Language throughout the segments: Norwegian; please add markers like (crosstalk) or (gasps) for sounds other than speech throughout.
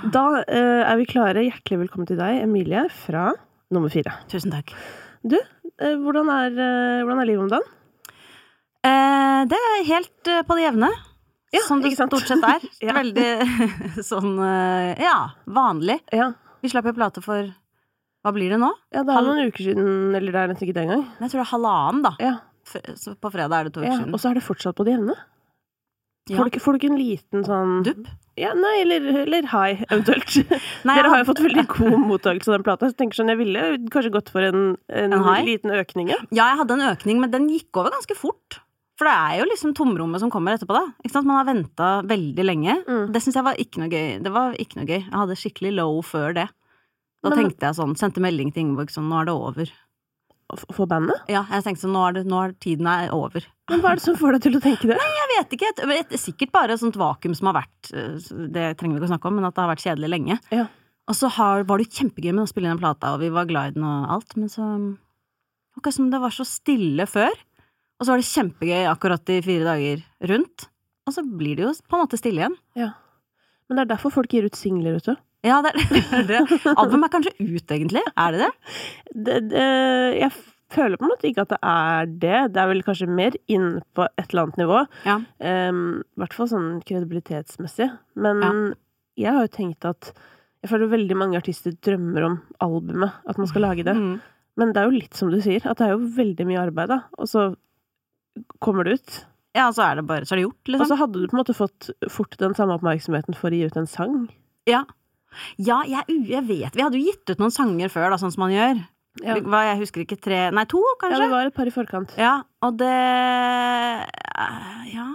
Da eh, er vi klare. Hjertelig velkommen til deg, Emilie, fra nummer fire. Tusen takk. Eh, hvordan, er, eh, hvordan er livet om dagen? Eh, det er helt eh, på det jevne. Ja, som det ikke sant? stort sett er. (laughs) Ja. Veldig (laughs) sånn eh, ja, vanlig. Ja. Vi slapp jo plate for Hva blir det nå? ja, det er noen uker siden, eller det er nesten ikke det engang. Jeg tror det er halvannen, da. Ja, F- Så på fredag er det to uker ja. siden. Og så er det fortsatt på det jevne. Får, du får du ikke en liten sånn Dupp? Ja, nei, eller, eller high, eventuelt. (laughs) Nei, Dere har jo fått veldig god (laughs) mottakelse av den plata, så jeg tenker sånn, jeg ville kanskje gått for en, en, En liten økning, ja. Ja, jeg hadde en økning, men den gikk over ganske fort. For det er jo liksom tomrommet som kommer etterpå, da. Ikke sant? Man har venta veldig lenge. Mm. Det syns jeg var ikke noe gøy. Det var ikke noe gøy. Jeg hadde skikkelig low før det. Da Men- tenkte jeg sånn, sendte melding til Ingeborg sånn, nå er det over. For bandet. Ja, jeg tenkte sånn, nå er, det, nå er tiden er over. Men hva er det som får deg til å tenke det? (laughs) Nei, Jeg vet ikke, et, et, sikkert bare et sånt vakuum som har vært eh, Det trenger vi ikke å snakke om, men at det har vært kjedelig lenge. Ja. Og så har, var det jo kjempegøy med å spille inn den plata, og vi var glad i den og alt, men så Akkurat som det var så stille før. Og så var det kjempegøy akkurat de fire dager rundt. Og så blir det jo på en måte stille igjen. Ja. Men det er derfor folk gir ut singler, vet du. Ja, det er det. Album er kanskje ut, egentlig? Er det det? det, det jeg føler på en måte ikke at det er det. Det er vel kanskje mer inn på et eller annet nivå. Ja. um, I hvert fall sånn kredibilitetsmessig. Men Ja. jeg har jo tenkt at jeg føler veldig mange artister drømmer om albumet, at man skal lage det. Mm. Men det er jo litt som du sier, at det er jo veldig mye arbeid, da. Og så kommer det ut. Ja, så er det bare Så er det gjort, liksom. Og så hadde du på en måte fått fort den samme oppmerksomheten for å gi ut en sang. Ja. Ja, jeg, jeg vet Vi hadde jo gitt ut noen sanger før, da, sånn som man gjør. Ja, Hva, jeg husker ikke tre Nei, to, kanskje? ja det var et par i forkant. Ja, og det eh, Ja.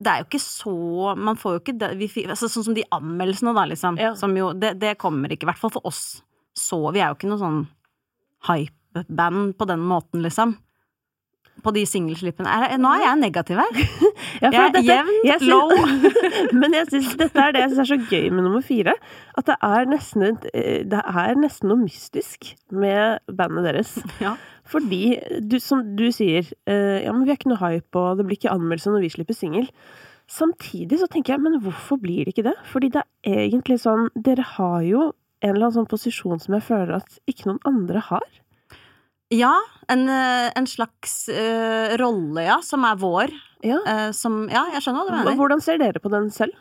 Det er jo ikke så Man får jo ikke det vi, altså, Sånn som de anmeldelsene, da, liksom. Ja. Som jo det, det kommer ikke, i hvert fall for oss. Så Vi er jo ikke noe sånn hypeband på den måten, liksom. På de singelslippene. Nå er jeg negativ her. Ja, Jeg er dette- jevnt jeg synes, low. (laughs) Men jeg synes dette er det jeg syns er så gøy med nummer fire. At det er nesten, eh, det er nesten noe mystisk med bandet deres. Ja. Fordi, du, som du sier, eh, ja, men vi er ikke noe hype, og det blir ikke anmeldelse når vi slipper singel. Samtidig så tenker jeg, men hvorfor blir det ikke det? Fordi det er egentlig sånn Dere har jo en eller annen sånn posisjon som jeg føler at ikke noen andre har. Ja, en, eh, en slags uh, rolle, ja, som er vår. Ja. Uh, som Ja, jeg skjønner hva du mener. hvordan ser dere på den selv?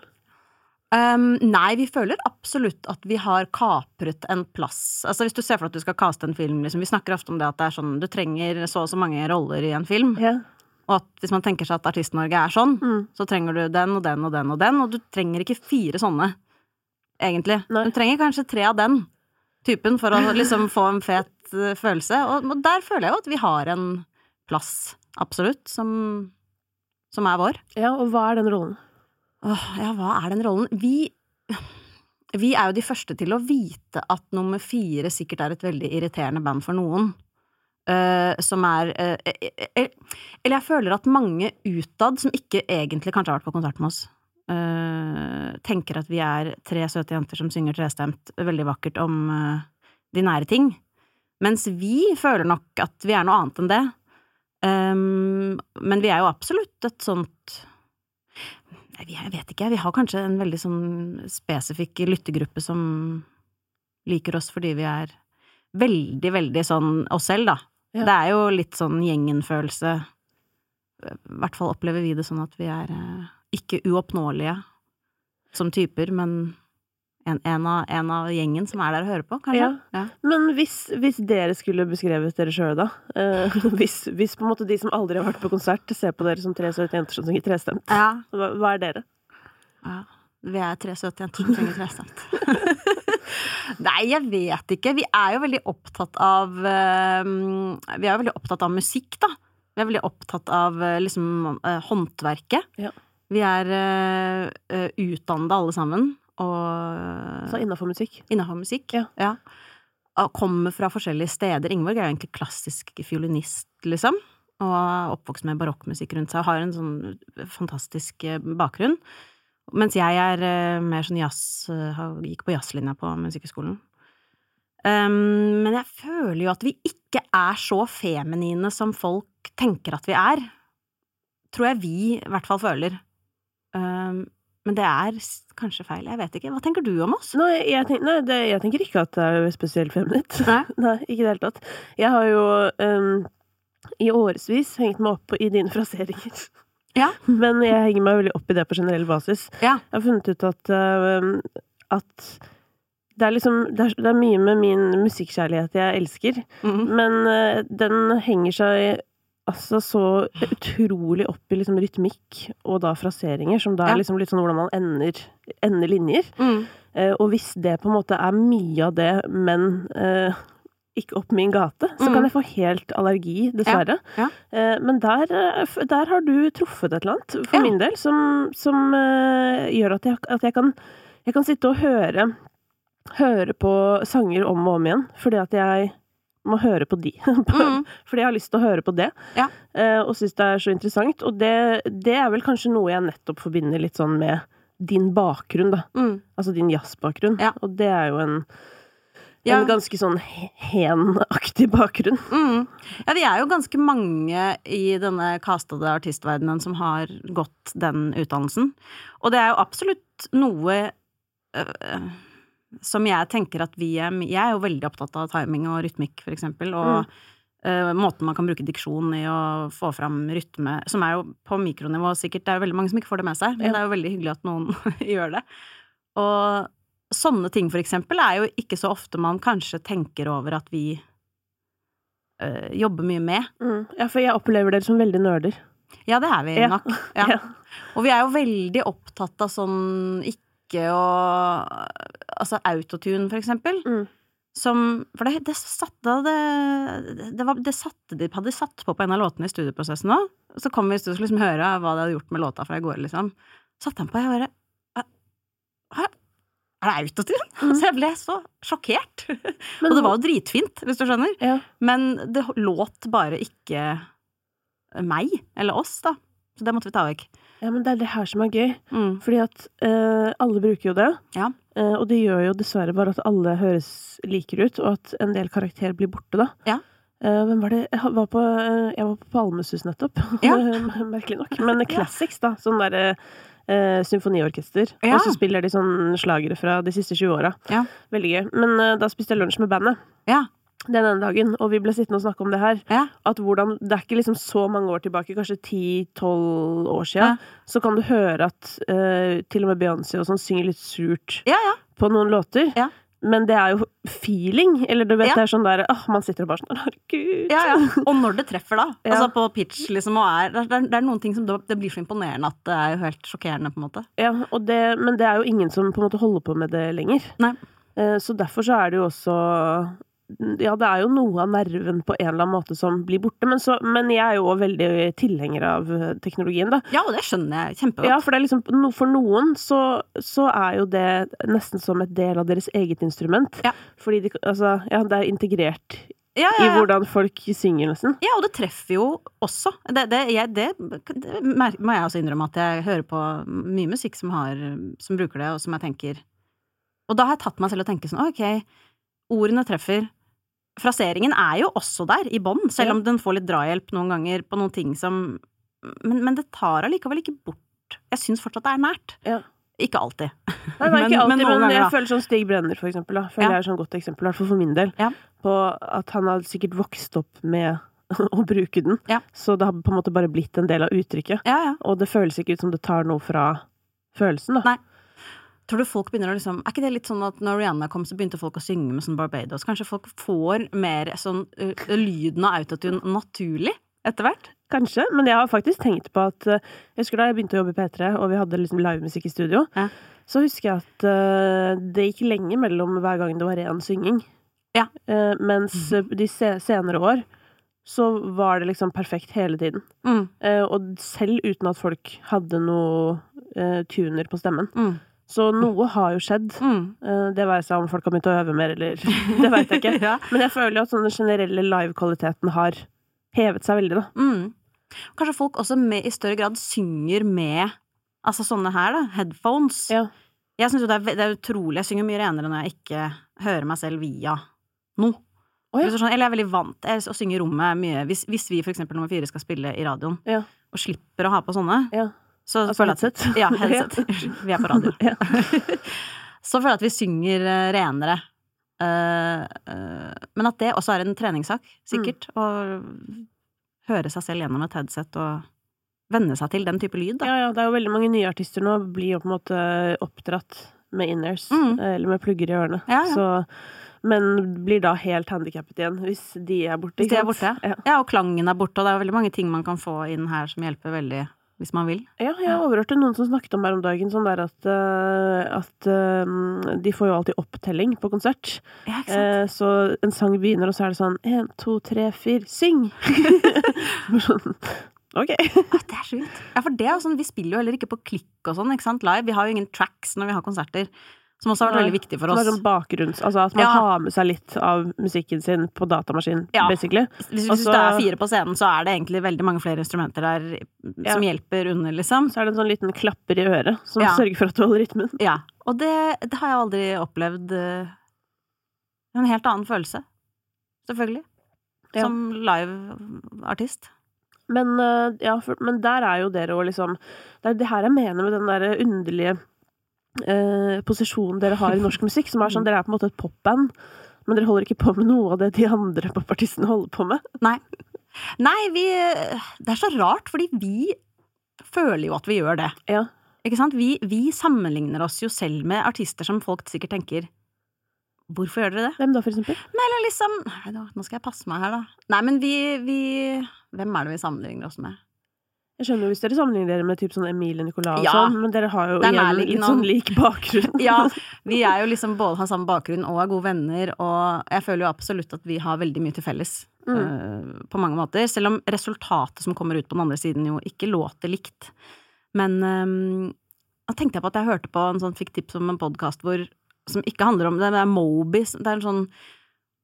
Um, nei, vi føler absolutt at vi har kapret en plass. Altså Hvis du ser for deg at du skal caste en film, liksom, vi snakker ofte om det at det er sånn du trenger så og så mange roller i en film. Ja. Og at hvis man tenker seg at Artist-Norge er sånn, Mm. så trenger du den og den og den og den, og du trenger ikke fire sånne, egentlig. Nei. Du trenger kanskje tre av den typen for å (laughs) liksom få en fet eh, følelse. Og, og der føler jeg jo at vi har en plass, absolutt, som, som er vår. ja, og hva er den rollen? Åh, ja, hva er den rollen? Vi Vi er jo de første til å vite at nummer fire sikkert er et veldig irriterende band for noen. Uh, som er uh, Eller jeg føler at mange utad, som ikke egentlig kanskje har vært på konsert med oss, uh, tenker at vi er tre søte jenter som synger trestemt veldig vakkert om de nære ting. Mens vi føler nok at vi er noe annet enn det. Um, men vi er jo absolutt et sånt Jeg vet ikke, vi har kanskje en veldig sånn spesifikk lyttegruppe som liker oss fordi vi er veldig, veldig sånn oss selv, da. Ja. Det er jo litt sånn gjengen-følelse. I hvert fall opplever vi det sånn at vi er eh, ikke uoppnåelige som typer, men en, en, av, en av gjengen som er der og hører på, kanskje. Ja. Ja. Men hvis, hvis dere skulle beskrevet dere sjøl, da eh, (laughs) hvis, hvis på en måte de som aldri har vært på konsert, ser på dere som tre søte jenter som synger trestemt, Ja. hva, hva er dere? Ja, vi er tre søte jenter som synger trestemt. (laughs) Nei, jeg vet ikke. Vi er jo veldig opptatt av eh, Vi er jo veldig opptatt av musikk, da. Vi er veldig opptatt av eh, liksom eh, håndverket. Ja. Vi er uh, utdannede alle sammen, og Så innafor musikk? Innafor musikk. Ja. ja. kommer fra forskjellige steder. Ingeborg er jo egentlig klassisk fiolinist, liksom. Og oppvokst med barokkmusikk rundt seg og har en sånn fantastisk eh, bakgrunn. Mens jeg er eh, mer sånn jazz eh, Gikk på jazzlinja på Musikkhøgskolen. Um, men jeg føler jo at vi ikke er så feminine som folk tenker at vi er. Tror jeg vi i hvert fall føler. Um, Men det er kanskje feil. Jeg vet ikke. Hva tenker du om oss? Nei, jeg, tenk, nei det, jeg tenker ikke at det er spesielt feminint. Nei. (laughs) Nei, ikke i det hele tatt. Jeg har jo um, i årevis hengt meg opp i dine fraseringer. (laughs) Ja. Men jeg henger meg veldig opp i det på generell basis. Ja. Jeg har funnet ut at, uh, at det er liksom det er, det er mye med min musikkjærlighet jeg elsker, Mhm. men uh, den henger seg altså så utrolig opp i liksom rytmikk og da fraseringer, som da er liksom litt sånn hvordan man ender, ender linjer. Mm. Eh, og hvis det på en måte er mye av det, men eh, ikke opp min gate, så Mm. kan jeg få helt allergi, dessverre. ja. Eh, men der, eh, der har du truffet et eller annet, for Ja. min del, som, som eh, gjør at, jeg, at jeg, kan, jeg kan sitte og høre, høre på sanger om og om igjen, fordi at jeg må høre på de. (laughs) Mm. Fordi jeg har lyst til å høre på det, Ja. eh, og syns det er så interessant. Og det, det er vel kanskje noe jeg nettopp forbinder litt sånn med din bakgrunn, da. Mm. Altså din jazzbakgrunn. Ja. Og det er jo en, Ja. en ganske sånn henaktig hen-aktig bakgrunn. Mm. Ja, vi er jo ganske mange i denne castede artistverdenen som har gått den utdannelsen. Og det er jo absolutt noe øh, som jeg tenker at vi er Jeg er jo veldig opptatt av timing og rytmikk, for eksempel, og øh, måten man kan bruke diksjon i å få fram rytme, som er jo på mikronivå sikkert Det er jo veldig mange som ikke får det med seg, men Ja. det er jo veldig hyggelig at noen (laughs) gjør det. Og sånne ting, for eksempel, er jo ikke så ofte man kanskje tenker over at vi uh, jobber mye med. Mm. Ja, for jeg opplever dere som veldig nerder. Ja, det er vi Ja. nok. (laughs) Ja. Ja. Og vi er jo veldig opptatt av sånn ikke å Altså autotune, for eksempel. Mm. Som For det, det satte det, det, var, det satte de Hadde de satt på på en av låtene i studieprosessen òg. så kom vi og skulle liksom høre hva de hadde gjort med låta fra i går, liksom. Satte han på, jeg bare Hæ? Er det autotune? (laughs) Mm. Så jeg ble så sjokkert. (laughs) Men og det var jo dritfint, hvis du skjønner. ja. Men det låt bare ikke meg, eller oss, da. Så det måtte vi ta vekk. Ja, men det er det her som er gøy. Mm. Fordi at eh, alle bruker jo det. Ja. Eh, og det gjør jo dessverre bare at alle høres likere ut, og at en del karakter blir borte, da. Ja. Eh, hvem var det Jeg var på, eh, jeg var på Palmesus nettopp. Ja. (laughs) Merkelig nok. Men (laughs) Classics, da. Sånn derre eh, symfoniorkester. Og så spiller de sånn slagere fra de siste 20 åra. Ja. Veldig gøy. Men eh, da spiste jeg lunsj med bandet Ja. Den ene dagen, og vi ble sittende og snakke om det her. Ja. At hvordan Det er ikke liksom så mange år tilbake, kanskje 10-12 år sia, Ja. så kan du høre at uh, til og med Beyoncé og sånn synger litt surt Ja, ja. på noen låter. Ja. Men det er jo feeling. Eller du vet, det er sånn der åh, Man sitter og bare sånn Herregud. Ja, ja. Og når det treffer, da. (laughs) Altså på pitch, liksom, og er det, er det er noen ting som Det blir så imponerende at det er jo helt sjokkerende, på en måte. Ja, og det, men det er jo ingen som på en måte holder på med det lenger. Nei. Eh, Så derfor så er det jo også Ja, det er jo noe av nerven på en eller annen måte som blir borte, men, så, men jeg er jo òg veldig tilhenger av eh, teknologien, da. Ja, og det skjønner jeg kjempegodt. Ja, for det liksom For noen så, så er jo det nesten som et del av deres eget instrument. Ja. Fordi de, altså, ja, det er integrert ja, i ja, i hvordan folk synger, nesten. Ja, og det treffer jo også. Det, det, jeg, det, det må jeg også innrømme at jeg hører på mye musikk som, har, som bruker det, og som jeg tenker Og da har jeg tatt meg selv og tenker sånn, ok, ordene treffer. Fraseringen er jo også der, i bånn, selv om den får litt drahjelp noen ganger på noen ting som Men, men det tar allikevel ikke bort Jeg syns fortsatt det er nært. Ja. Ikke alltid. Nei, nei, (laughs) ikke alltid, men men, men jeg føler sånn Stig Brenner, for eksempel, da. Føler Ja. jeg er sånn godt eksempel, i hvert fall for min del. Ja. På at han har sikkert vokst opp med (laughs) å bruke den. Ja. Så det har på en måte bare blitt en del av uttrykket. Ja, ja. Og det føles ikke ut som det tar noe fra følelsen, da. Nei. Tror du folk begynner å liksom Er ikke det litt sånn at når Rihanna kom, så begynte folk å synge med sånn Barbados? Kanskje folk får mer sånn uh, lyden av autotune naturlig etter hvert? Kanskje, men jeg har faktisk tenkt på at Jeg husker da jeg begynte å jobbe i P3, og vi hadde liksom livemusikk i studio, Ja. så husker jeg at uh, det gikk lenge mellom hver gang det var ren synging. Ja. Uh, mens eh, de se senere år så var det liksom perfekt hele tiden. Mm, Uh, og selv uten at folk hadde noe tuner på stemmen. mm, Så noe har jo skjedd. mm. Eh, det være seg om folk har begynt å øve mer, eller (laughs) Det veit jeg ikke. (laughs) ja. Men jeg føler jo at den generelle live-kvaliteten har hevet seg veldig, da. Mm. Kanskje folk også med, i større grad synger med altså sånne her, da, headphones. Ja. Jeg syns jo det er, det er utrolig Jeg synger mye renere når jeg ikke hører meg selv via noe. Oh, ja. Eller jeg er veldig vant til å synge i rommet mye. Hvis, hvis vi for eksempel nummer fire skal spille i radioen, Ja. og slipper å ha på sånne, Ja. Så Altså headset. Ja, headset. (laughs) Vi er på radio. Ja. (laughs) så føler jeg at vi synger eh, renere. Eh, eh, men at det også er en treningssak, sikkert. Å høre seg selv gjennom et headset og venne seg til den type lyd, da. Ja, ja, det er jo veldig mange nye artister nå blir jo på en måte oppdratt med inners, Mm. eller med plugger i ørene. Ja, ja. Så, men blir da helt handikappet igjen, hvis de er borte. Hvis de er borte. Ja. Ja, og klangen er borte, og det er veldig mange ting man kan få inn her som hjelper veldig, hvis man vil. Ja, jeg overhørte noen som snakket om her om dagen, sånn der at, eh, at eh, de får jo alltid opptelling på konsert. Ja, ikke sant? Eh, så en sang begynner, og så er det sånn én, to, tre, fire, syng! (laughs) Sånn, ok. Ja, det er sjukt. Ja, for det er jo sånn, vi spiller jo heller ikke på klikk og sånn, ikke sant, live. Vi har jo ingen tracks når vi har konserter, som også har vært veldig viktig for oss. sånn bakgrunns... Altså at man Ja. har med seg litt av musikken sin på datamaskin, Ja. basically. Hvis, du hvis det er fire på scenen, så er det egentlig veldig mange flere instrumenter der Ja. som hjelper under, liksom. Så er det en sånn liten klapper i øret som sørger for at du holder rytmen. Ja. Og det, det har jeg aldri opplevd eh, En helt annen følelse. Selvfølgelig. Som liveartist. Men, eh, ja, for, men der er jo dere òg, liksom Det er det her jeg mener med den der underlige eh, posisjonen dere har i norsk musikk, som er sånn dere er på en måte et popband, men dere holder ikke på med noe av det de andre popartistene holder på med. Nei. Nei, vi Det er så rart, fordi vi føler jo at vi gjør det. Ja. Ikke sant? Vi, vi sammenligner oss jo selv med artister som folk sikkert tenker Hvorfor gjør dere det? Hvem da, for eksempel? Eller liksom Nei, nå skal jeg passe meg her, da. Nei, men vi, vi Hvem er det vi sammenligner oss med? Jeg skjønner jo hvis dere sammenligner dere med typ sånn Emilie Nicolas og Ja. sånn, men dere har jo igjen litt sånn lik bakgrunn. (laughs) Ja, vi er jo liksom både har samme bakgrunn og er gode venner, og jeg føler jo absolutt at vi har veldig mye til felles. Mm. eh, på mange måter. Selv om resultatet som kommer ut på den andre siden jo ikke låter likt. Men eh, da tenkte jeg på at jeg hørte på en sånn fikk tips om en podkast som ikke handler om det, det er Moby. Det er en sånn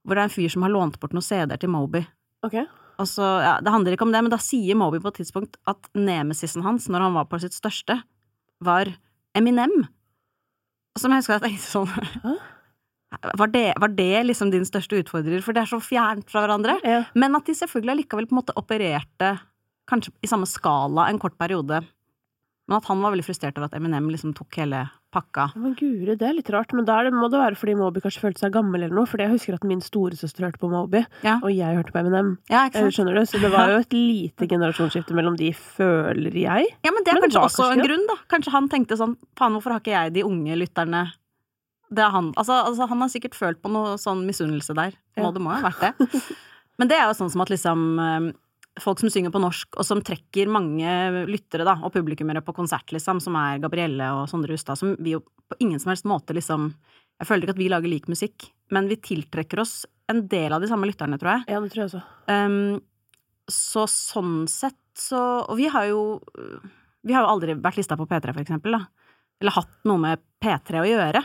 hvor det er en fyr som har lånt bort noen CD-er til Moby. Ok. Så, ja, Det handler ikke om det, men da sier Moby på et tidspunkt at nemesisen hans, når han var på sitt største, var Eminem. Som jeg husker at jeg tenkte sånn var det, var det liksom din største utfordrer? For det er så fjernt fra hverandre. Ja. Men at de selvfølgelig allikevel på en måte opererte kanskje i samme skala en kort periode. Men at han var veldig frustrert over at Eminem liksom tok hele pakka. Men guri, det er litt rart. Men da det, må det være fordi Moby kanskje følte seg gammel eller noe. For jeg husker at min storesøster hørte på Moby, Ja. og jeg hørte på Eminem. Ja, Eh? Skjønner du? Så det var jo et (laughs) lite generasjonsskifte mellom de, føler jeg. Ja, men det er Men kanskje det også kanskje en grunn, da. Kanskje han tenkte sånn faen, hvorfor har ikke jeg de unge lytterne Det er han. Altså, altså han har sikkert følt på noe sånn misunnelse der. Ja. Må, det må jo ha vært det. (laughs) Men det er jo sånn som at liksom eh, Folk som synger på norsk, og som trekker mange lyttere da, og publikummere på konsert, liksom, som er Gabrielle og Sondre Hustad, som vi jo på ingen som helst måte liksom Jeg føler ikke at vi lager lik musikk, men vi tiltrekker oss en del av de samme lytterne, tror jeg. Ja, det tror jeg også. Um, så sånn sett så Og vi har jo Vi har jo aldri vært lista på P3, for eksempel, da. Eller hatt noe med P3 å gjøre.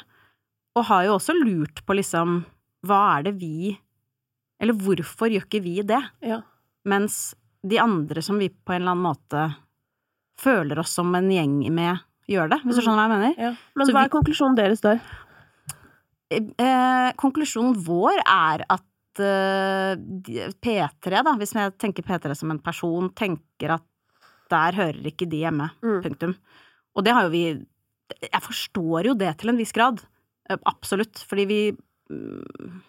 Og har jo også lurt på liksom Hva er det vi Eller hvorfor gjør ikke vi det? Ja. Mens de andre som vi på en eller annen måte føler oss som en gjeng med, gjør det. Hvis du Mm. skjønner hva jeg mener? ja. Men Så hva vi- er konklusjonen deres der? Eh, konklusjonen vår er at eh, P3, da, hvis jeg tenker P3 som en person, tenker at der hører ikke de hjemme. Mm. Punktum. Og det har jo vi Jeg forstår jo det til en viss grad. Eh, Absolutt. Fordi vi mm,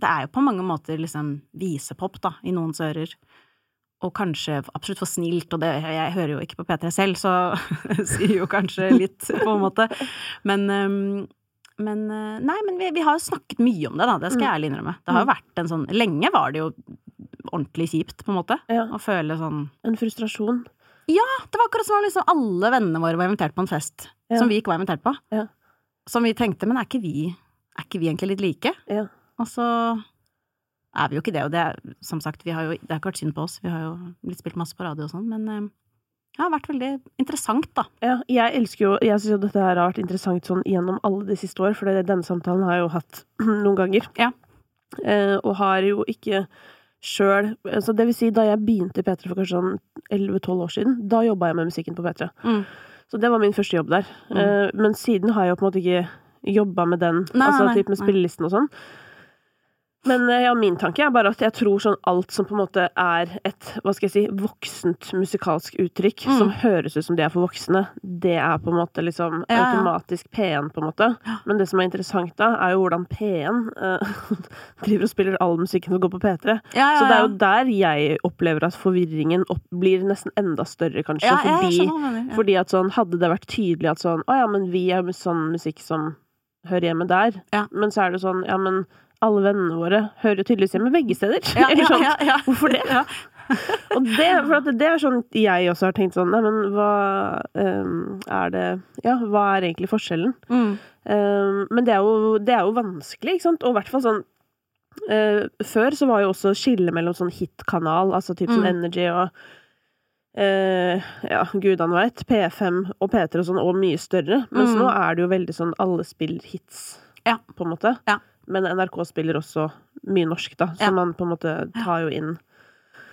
Det er jo på mange måter liksom visepop, da, i noens ører. Og kanskje absolutt for snilt, og det Jeg hører jo ikke på P3 selv, så (laughs) sier jo kanskje litt, på en måte. Men men eh, nei, men vi, vi har jo snakket mye om det, da. Det skal jeg ærlig innrømme. Det har jo vært en sånn Lenge var det jo ordentlig kjipt, på en måte. Ja. Å føle sånn En frustrasjon? Ja! Det var akkurat som om liksom alle vennene våre var invitert på en fest Ja. som vi ikke var invitert på. Ja. Som vi tenkte, men er ikke vi Er ikke vi egentlig litt like? Ja. Og så er vi jo ikke det, og det er som sagt, vi har jo Det har ikke vært synd på oss, vi har jo blitt spilt masse på radio og sånn, men eh, det har vært veldig interessant, da. Ja, jeg elsker jo Jeg syns jo dette her har vært interessant sånn gjennom alle de siste år, for denne samtalen har jeg jo hatt (clears throat) noen ganger. Ja. Eh, og har jo ikke sjøl altså Det vil si, da jeg begynte i P3 for kanskje sånn 11-12 år siden, da jobba jeg med musikken på P3. Mm. Så det var min første jobb der. Mm. Eh, men siden har jeg jo på en måte ikke jobba med den, Nei, altså nei, typ med spillelisten og sånn. Men eh, ja, min tanke er bare at jeg tror sånn alt som på en måte er et, hva skal jeg si, voksent musikalsk uttrykk, Mm. som høres ut som det er for voksne, det er på en måte liksom Ja, ja. automatisk P1, på en måte. Men det som er interessant da, er jo hvordan P1 eh, (laughs) driver og spiller all musikken som går på P3. Ja, Så det er jo der jeg opplever at forvirringen opp, blir nesten enda større, kanskje. fordi, mener, fordi at sånn, hadde det vært tydelig at sånn, å ja, men vi er sånn musikk som hører hjemme der. Ja. Men så er det sånn, ja, men alle vennene våre hører jo tydeligvis hjemme begge steder. ja, (laughs) sånn, ja, ja. hvorfor det? Ja. (laughs) Og det, for det er sånn jeg også har tenkt sånn, nei, men hva um, er det, ja, hva er egentlig forskjellen? Mm. Um, men det er, jo, det er jo vanskelig, ikke sant? Og i hvert fall sånn uh, Før så var jo også skillet mellom sånn hitkanal, altså typ sånn Mm. Energy og Uh, ja, gudene veit, P5 og P3 og sånn, og mye større. Mens Mm. nå er det jo veldig sånn alle spiller hits, Ja. på en måte. Ja. Men NRK spiller også mye norsk, da, så Ja. man på en måte tar jo inn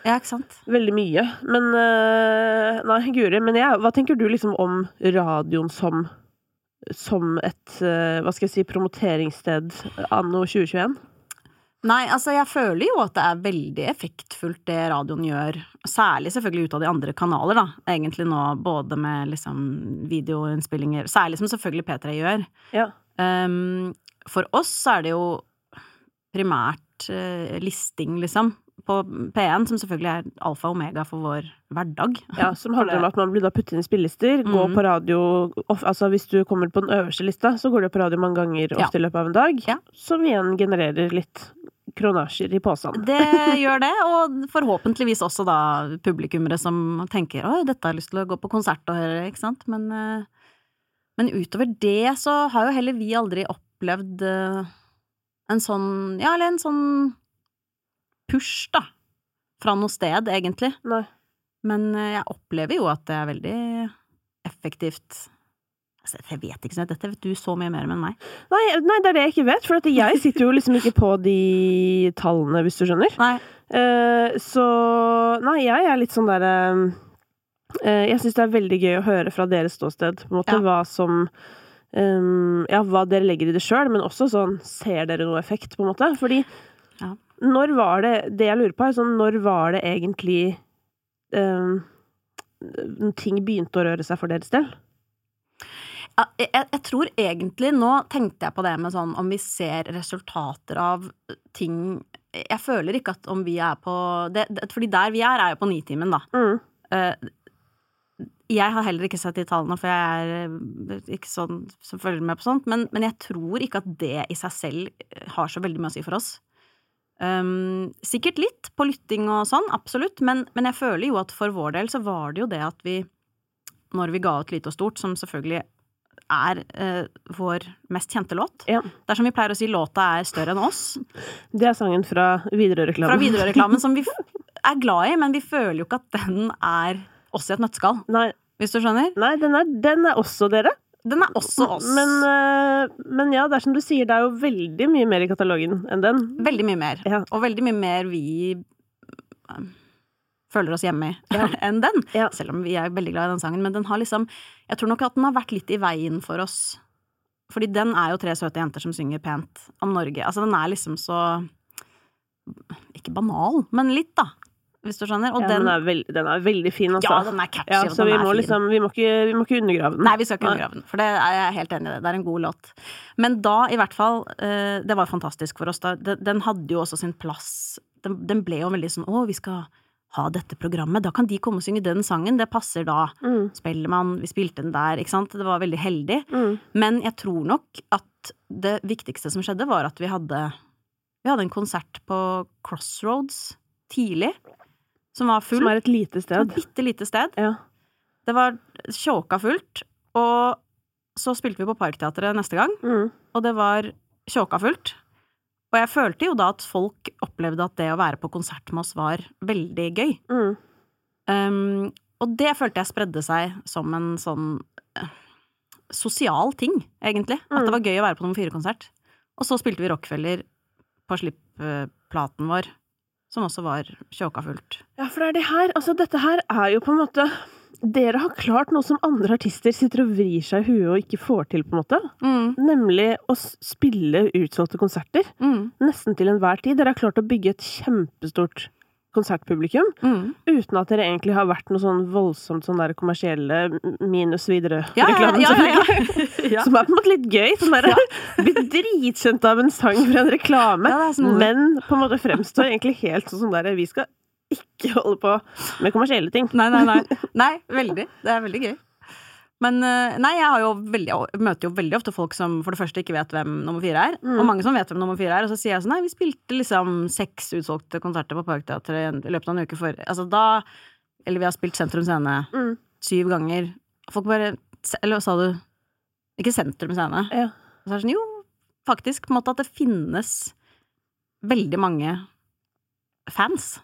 ja, ikke sant. veldig mye. Men eh, Nei, Guri, men jeg, hva tenker du liksom om radioen som som et, eh, hva skal jeg si, promoteringssted anno 2021? Nei, altså jeg føler jo at det er veldig effektfullt det radioen gjør, særlig selvfølgelig ut av de andre kanaler, da, egentlig nå, både med liksom videoinnspillinger, særlig som selvfølgelig P3 gjør. Ja. Um, for oss så er det jo primært eh, listing, liksom, på P1, som selvfølgelig er alfa og omega for vår hverdag. ja, som handler om (laughs) at man blir da puttet inn i spillelister, gå Mhm. på radio Altså hvis du kommer på den øverste lista, så går du på radio mange ganger Ja. ofte i løpet av en dag, Ja. som igjen genererer litt kronasjer i posen. Det (laughs) gjør det, og forhåpentligvis også da publikummere som tenker 'oi, dette har jeg lyst til å gå på konsert og høre', ikke sant, men, eh, men utover det så har jo heller vi aldri opplevd eh, en sånn, ja, eller en sånn push, da, fra noe sted, egentlig. Nei. Men eh, jeg opplever jo at det er veldig effektivt. Altså, jeg vet ikke, sånn. dette vet du så mye mer om enn meg. Nei, nei, det er det jeg ikke vet, for jeg sitter jo liksom ikke på de tallene, hvis du skjønner. Nei, Uh, så Nei, jeg er litt sånn derre uh, Jeg syns det er veldig gøy å høre fra deres ståsted, på en måte, Ja. hva som ehm, Ja, hva dere legger i det sjøl, men også sånn Ser dere noe effekt, på en måte? Fordi Ja. når var det Det jeg lurer på, er sånn Når var det egentlig um, ting begynte å røre seg for deres del? Ja, jeg, jeg tror egentlig Nå tenkte jeg på det med sånn om vi ser resultater av ting Jeg føler ikke at om vi er på det, det, Fordi der vi er, er jo på Nitimen, da. Mm. Eh, jeg har heller ikke sett de tallene, for jeg er eh, ikke sånn som følger med på sånt, men, men jeg tror ikke at det i seg selv eh, har så veldig mye å si for oss. Um, sikkert litt på lytting og sånn, absolutt, men, men jeg føler jo at for vår del så var det jo det at vi, når vi ga ut Lite og stort, som selvfølgelig er uh, vår mest kjente låt Ja. Det er som vi pleier å si, låta er større enn oss. Det er sangen fra Widerøe-reklamen. Fra Widerøe-reklamen, som vi er glad i, men vi føler jo ikke at den er oss i et nøtteskall, Nei, hvis du skjønner? nei den, er, den er også dere. Den er også oss. Men, eh, men ja, det er som du sier, det er jo veldig mye mer i katalogen enn den. Veldig mye mer. Ja. Og veldig mye mer vi um, føler oss hjemme i (laughs) enn den. Ja. Selv om vi er veldig glad i den sangen. Men den har liksom Jeg tror nok at den har vært litt i veien for oss. Fordi den er jo tre søte jenter som synger pent om Norge. Altså, den er liksom så Ikke banal, men litt, da. Hvis du skjønner. Og ja, den den, er veld, den er veldig fin, altså. Ja, den er catchy, Ja, så vi må, liksom, vi, må ikke, vi må ikke undergrave den. Nei, vi skal ikke Nei. undergrave den, for det er jeg helt enig i. det. Det er en god låt. Men da, i hvert fall, eh, det var fantastisk for oss. da. Den, den hadde jo også sin plass. Den, den ble jo veldig sånn å, vi skal ha dette programmet, da kan de komme og synge den sangen, det passer da. Mm, Spellemann, vi spilte den der, ikke sant. Det var veldig heldig. mm. Men jeg tror nok at det viktigste som skjedde, var at vi hadde Vi hadde en konsert på Crossroads tidlig, som var full. Som er et lite Et sted. bitte lite sted. Ja. Det var tjåka fullt, og så spilte vi på Parkteatret neste gang, Mm. og det var tjåka fullt. Og jeg følte jo da at folk opplevde at det å være på konsert med oss var veldig gøy. Mm. Um, og det følte jeg spredde seg som en sånn uh, sosial ting, egentlig. At Mm. det var gøy å være på nummer fire-konsert. Og så spilte vi Rockefeller på slippplaten vår, som også var tjåka fullt. Ja, for det er det her Altså, dette her er jo på en måte Dere har klart noe som andre artister sitter og vrir seg i huet og ikke får til, på en måte. Mm, Nemlig å spille utsolgte konserter. mm, Nesten til enhver tid. Dere har klart å bygge et kjempestort konsertpublikum mm. uten at dere egentlig har vært noe sånn voldsomt sånn der kommersielle minus Ja, ja, ja, (laughs) ja. Som er på en måte litt gøy. Sånn der, (laughs) Blitt dritkjent av en sang fra en reklame, er men på en måte fremstår egentlig helt sånn der Vi skal ikke holde på med kommersielle ting. Nei, nei, nei. (laughs) Nei, veldig. Det er veldig gøy. Men eh, nei, jeg har jo veldig, møter jo veldig ofte folk som for det første ikke vet hvem nummer fire er, Mm. og mange som vet hvem nummer fire er, og så sier jeg sånn nei, vi spilte liksom seks utsolgte konserter på Parkteatret i løpet av en uke før Altså da Eller vi har spilt Sentrum Scene Mm. syv ganger. Folk bare Eller hva sa du? Ikke Sentrum Scene. Ja. Og så er det sånn, jo, faktisk, på en måte at det finnes veldig mange fans.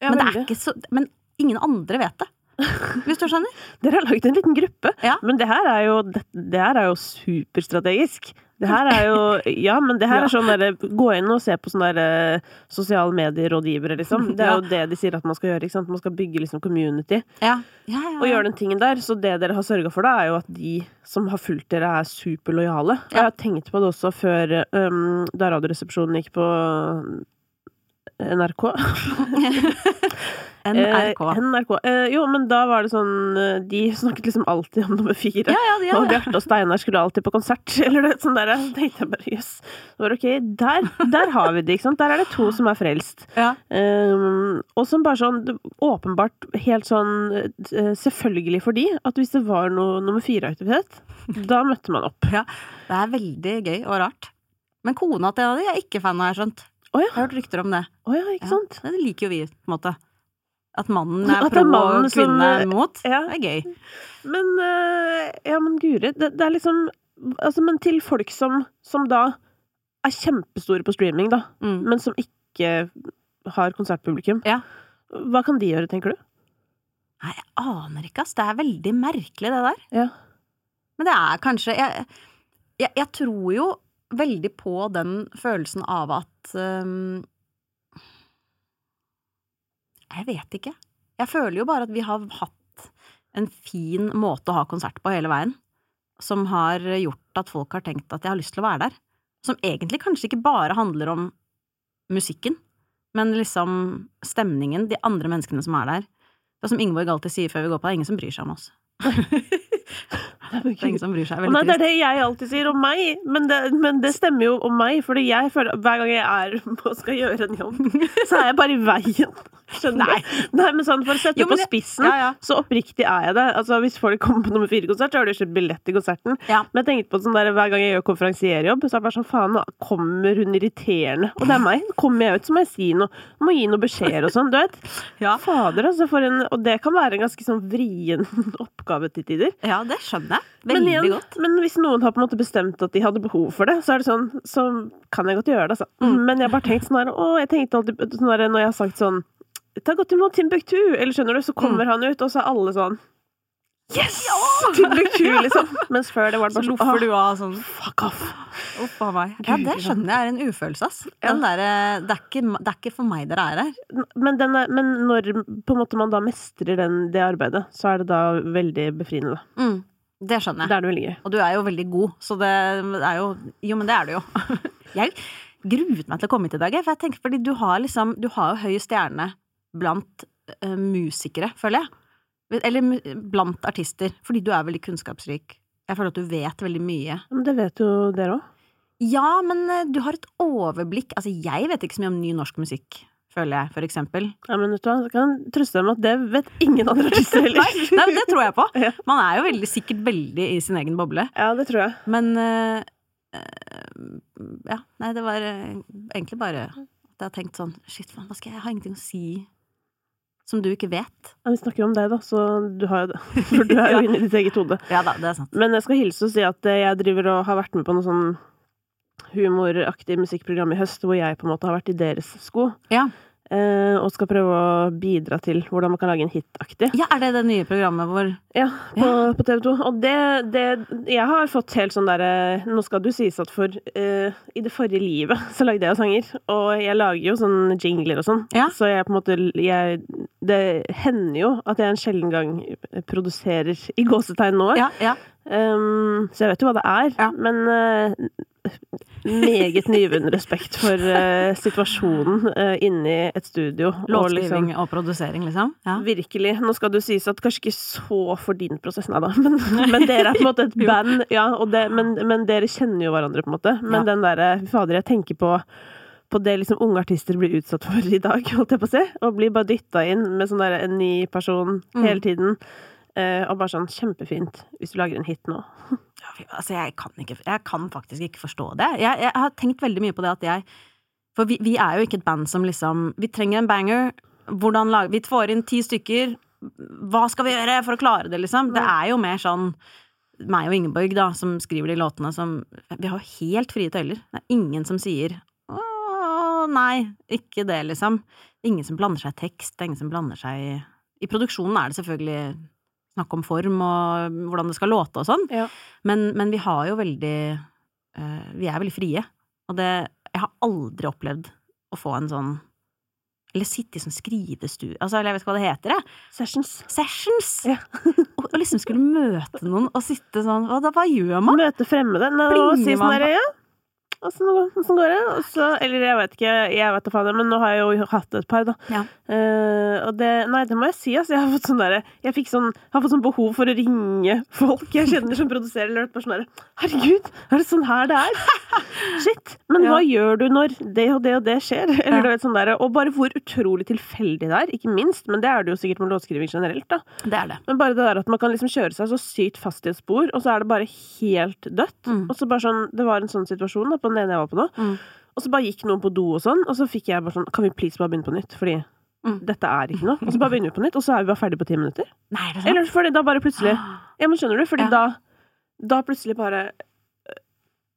Ja, men, det veldig. så, men ingen andre vet det. (laughs) Hvis du skjønner? Dere har laget en liten gruppe, Ja. men det her er jo, det, det her er jo superstrategisk. Det her er jo (laughs) Ja, men det her er sånn derre Gå inn og se på sånne der, sosiale medierådgivere, liksom. (laughs) Det er jo det de sier at man skal gjøre, ikke sant. Man skal bygge liksom community Ja. ja, ja, og gjøre den tingen der. Så det dere har sørga for da, er jo at de som har fulgt dere, er superlojale. Ja. jeg har tenkt på det også før um, da Radioresepsjonen gikk på NRK. (laughs) NRK. Eh, NRK. Eh, jo, men da var det sånn eh, De snakket liksom alltid om nummer fire. Ja, ja, de Og. Bjarte og Steinar skulle alltid på konsert. (laughs) Eller det, sånn der. Så tenkte jeg bare jøss. Var ok, der, der har vi det, ikke sant. Der er det to som er frelst. Ja. Um, og som bare sånn åpenbart helt sånn eh, selvfølgelig for de at hvis det var noe nummer fire-aktivitet, da møtte man opp. Det er veldig gøy og rart. Men kona til av de er ikke fan har jeg skjønt. Å ja. Jeg har hørt rykter om det. Oh, ja, ikke Ja. sant? Det liker jo vi, på en måte. At mannen (laughs) er pro og kvinnen er imot. Ja. Det er gøy. Men eh, Ja, men guri, det, det er liksom Altså, men til folk som, som da er kjempestore på streaming, da, Mm. men som ikke har konsertpublikum, Ja. hva kan de gjøre, tenker du? Nei, jeg aner ikke, ass. Det er veldig merkelig, det der. Ja. Men det er kanskje Jeg, jeg, jeg tror jo veldig på den følelsen av at um, Jeg vet ikke. Jeg føler jo bare at vi har hatt en fin måte å ha konsert på hele veien, som har gjort at folk har tenkt at jeg har lyst til å være der. Som egentlig kanskje ikke bare handler om musikken, men liksom stemningen, de andre menneskene som er der. Det er som Ingeborg alltid sier før vi går på, det er ingen som bryr seg om oss. (laughs) Det er ingen som bryr seg. Nei, det er det jeg alltid sier om meg, men det, men det stemmer jo om meg. Fordi jeg føler hver gang jeg er (laughs) og skal gjøre en jobb, så er jeg bare i veien. Skjønner du? Nei, men sånn for å sette Jo, på spissen, Ja, ja. så oppriktig er jeg det. Altså, hvis folk kommer på nummer fire-konsert, så har de kjøpt billett til konserten. Ja. Men jeg tenkte på sånn der, hver gang jeg gjør konferansierjobb, så er det bare sånn faen, nå kommer hun irriterende. Og det er meg. Kommer jeg ut, så må jeg si noe. Må gi noen beskjeder og sånn, du vet. (laughs) Ja. Fader, altså, en Og det kan være en ganske sånn vrien (laughs) oppgave til tider. ja, det skjønner jeg. Men, Veldig igjen, godt. men hvis noen har på en måte bestemt at de hadde behov for det, så er det sånn, så kan jeg godt gjøre det, altså. Mm. Men jeg har bare tenkt sånn her, å, jeg tenkte alltid sånn her, når jeg har sagt sånn Ta godt imot Timbuktu! Eller skjønner du, så kommer Mm. han ut, og så er alle sånn Yes! Timbuktu, (laughs) liksom. Mens før det var det bare sånn loffer du av sånn Fuck off! Opp av meg. Ja, det skjønner jeg er en ufølelse, ass. Den Der, det, er ikke- det er ikke for meg dere er her. Men, den er, men når måte man da mestrer den, det arbeidet, så er det da veldig befriende. Mm, det skjønner jeg. Der du ligger. Og du er jo veldig god, så det er jo Jo, men det er du jo. (laughs) Jeg gruet meg til å komme hit i dag, for jeg tenker fordi du har liksom Du har jo høy stjerne blant uh, musikere, føler jeg. Eller blant artister, fordi du er veldig kunnskapsrik. Jeg føler at du vet veldig mye. Men det vet jo dere òg. Ja, men eh, du har et overblikk Altså, jeg vet ikke så mye om ny norsk musikk, føler jeg, for eksempel. Ja, men vet du hva, jeg kan trøste deg med at det vet ingen andre artister (laughs) heller. Nei, men det tror jeg på. (laughs) Man er jo veldig, sikkert veldig i sin egen boble. Ja, det tror jeg. Men uh, Ja, nei, det var eh, egentlig bare at jeg har tenkt sånn Shit, faen, hva skal jeg Jeg har ingenting å si som du ikke vet. Ja, vi snakker jo om deg, da, så du har jo det. (laughs) For du er jo Ja. inne i ditt eget hode. Ja da, det er sant. Men jeg skal hilse og si at jeg driver og har vært med på noe sånn humoraktig musikkprogram i høst, hvor jeg på en måte har vært i deres sko. Ja. Eh, og skal prøve å bidra til hvordan man kan lage en hit-aktig. Ja, er det det nye programmet vår? Ja, på, på TV 2. Og det, det Jeg har fått helt sånn derre Nå skal du sies at for uh, I det forrige livet så lagde jeg sanger, og jeg lager jo sånn jingler og sånn, Ja. så jeg på en måte jeg, Det hender jo at jeg en sjelden gang produserer i gåsetegn nå. Ja, ja. Um, så jeg vet jo hva det er, Ja. men eh, meget nyvunnen respekt for uh, situasjonen uh, inni et studio. og liksom- og produsering, liksom? Ja. Virkelig. Nå skal det sies at kanskje ikke så for din prosess, nei da, men, (laughs) men dere er på en måte et band, ja, det, men, men dere kjenner jo hverandre, på en måte. Men Ja. den derre Fader, jeg tenker på på det liksom unge artister blir utsatt for i dag, (laughs) holdt jeg på å si. Og blir bare dytta inn med sånn derre en ny person Mm. hele tiden. Eh, og bare sånn kjempefint hvis du lager en hit nå. (laughs) Altså, jeg kan, ikke, jeg kan faktisk ikke forstå det. Jeg, jeg har tenkt veldig mye på det at jeg For vi, vi er jo ikke et band som liksom Vi trenger en banger. Hvordan lager Vi får inn ti stykker. Hva skal vi gjøre for å klare det, liksom? Det er jo mer sånn meg og Ingeborg, da, som skriver de låtene som Vi har jo helt frie tøyler. Det er ingen som sier å, nei, ikke det, liksom. Ingen som blander seg i tekst, det er ingen som blander seg i I produksjonen er det selvfølgelig snakk om form og hvordan det skal låte og sånn, Ja. men, men vi har jo veldig uh, Vi er veldig frie, og det Jeg har aldri opplevd å få en sånn Eller sitte i sånn skrivestue Altså, eller jeg vet ikke hva det heter, jeg. Sessions. Sessions! Ja. (laughs) og, og liksom skulle møte noen og sitte sånn Hva, da, hva gjør man? Møte fremmede. Nå, si sånn derre, ja. Åssen går, går det? Så, eller jeg vet ikke, jeg vet da faen, men nå har jeg jo hatt et par, da. Ja. Uh, og det Nei, det må jeg si, altså. Jeg har fått sånn derre Jeg sånn, har fått sånn behov for å ringe folk jeg kjenner som produserer, eller bare sånn derre Herregud, er det sånn her det er? (laughs) Shit! Men hva gjør du når det og det og det skjer? Eller Ja. du vet sånn derre Og bare hvor utrolig tilfeldig det er, ikke minst. Men det er det jo sikkert med låtskriving generelt, da. Det er det. Men bare det der at man kan liksom kjøre seg så sykt fast i et spor, og så er det bare helt dødt. Mm. Og så bare sånn, Det var en sånn situasjon da, på den ene jeg var på nå. Mm. Og så bare gikk noen på do og sånn, og så fikk jeg bare sånn Kan vi please bare begynne på nytt? Fordi Mm. dette er ikke noe. Og så bare begynner vi på nytt, og så er vi bare ferdig på ti minutter. Nei, er det sant? Eller fordi da bare plutselig (gasps) Ja, men skjønner du? Fordi Ja. da Da plutselig bare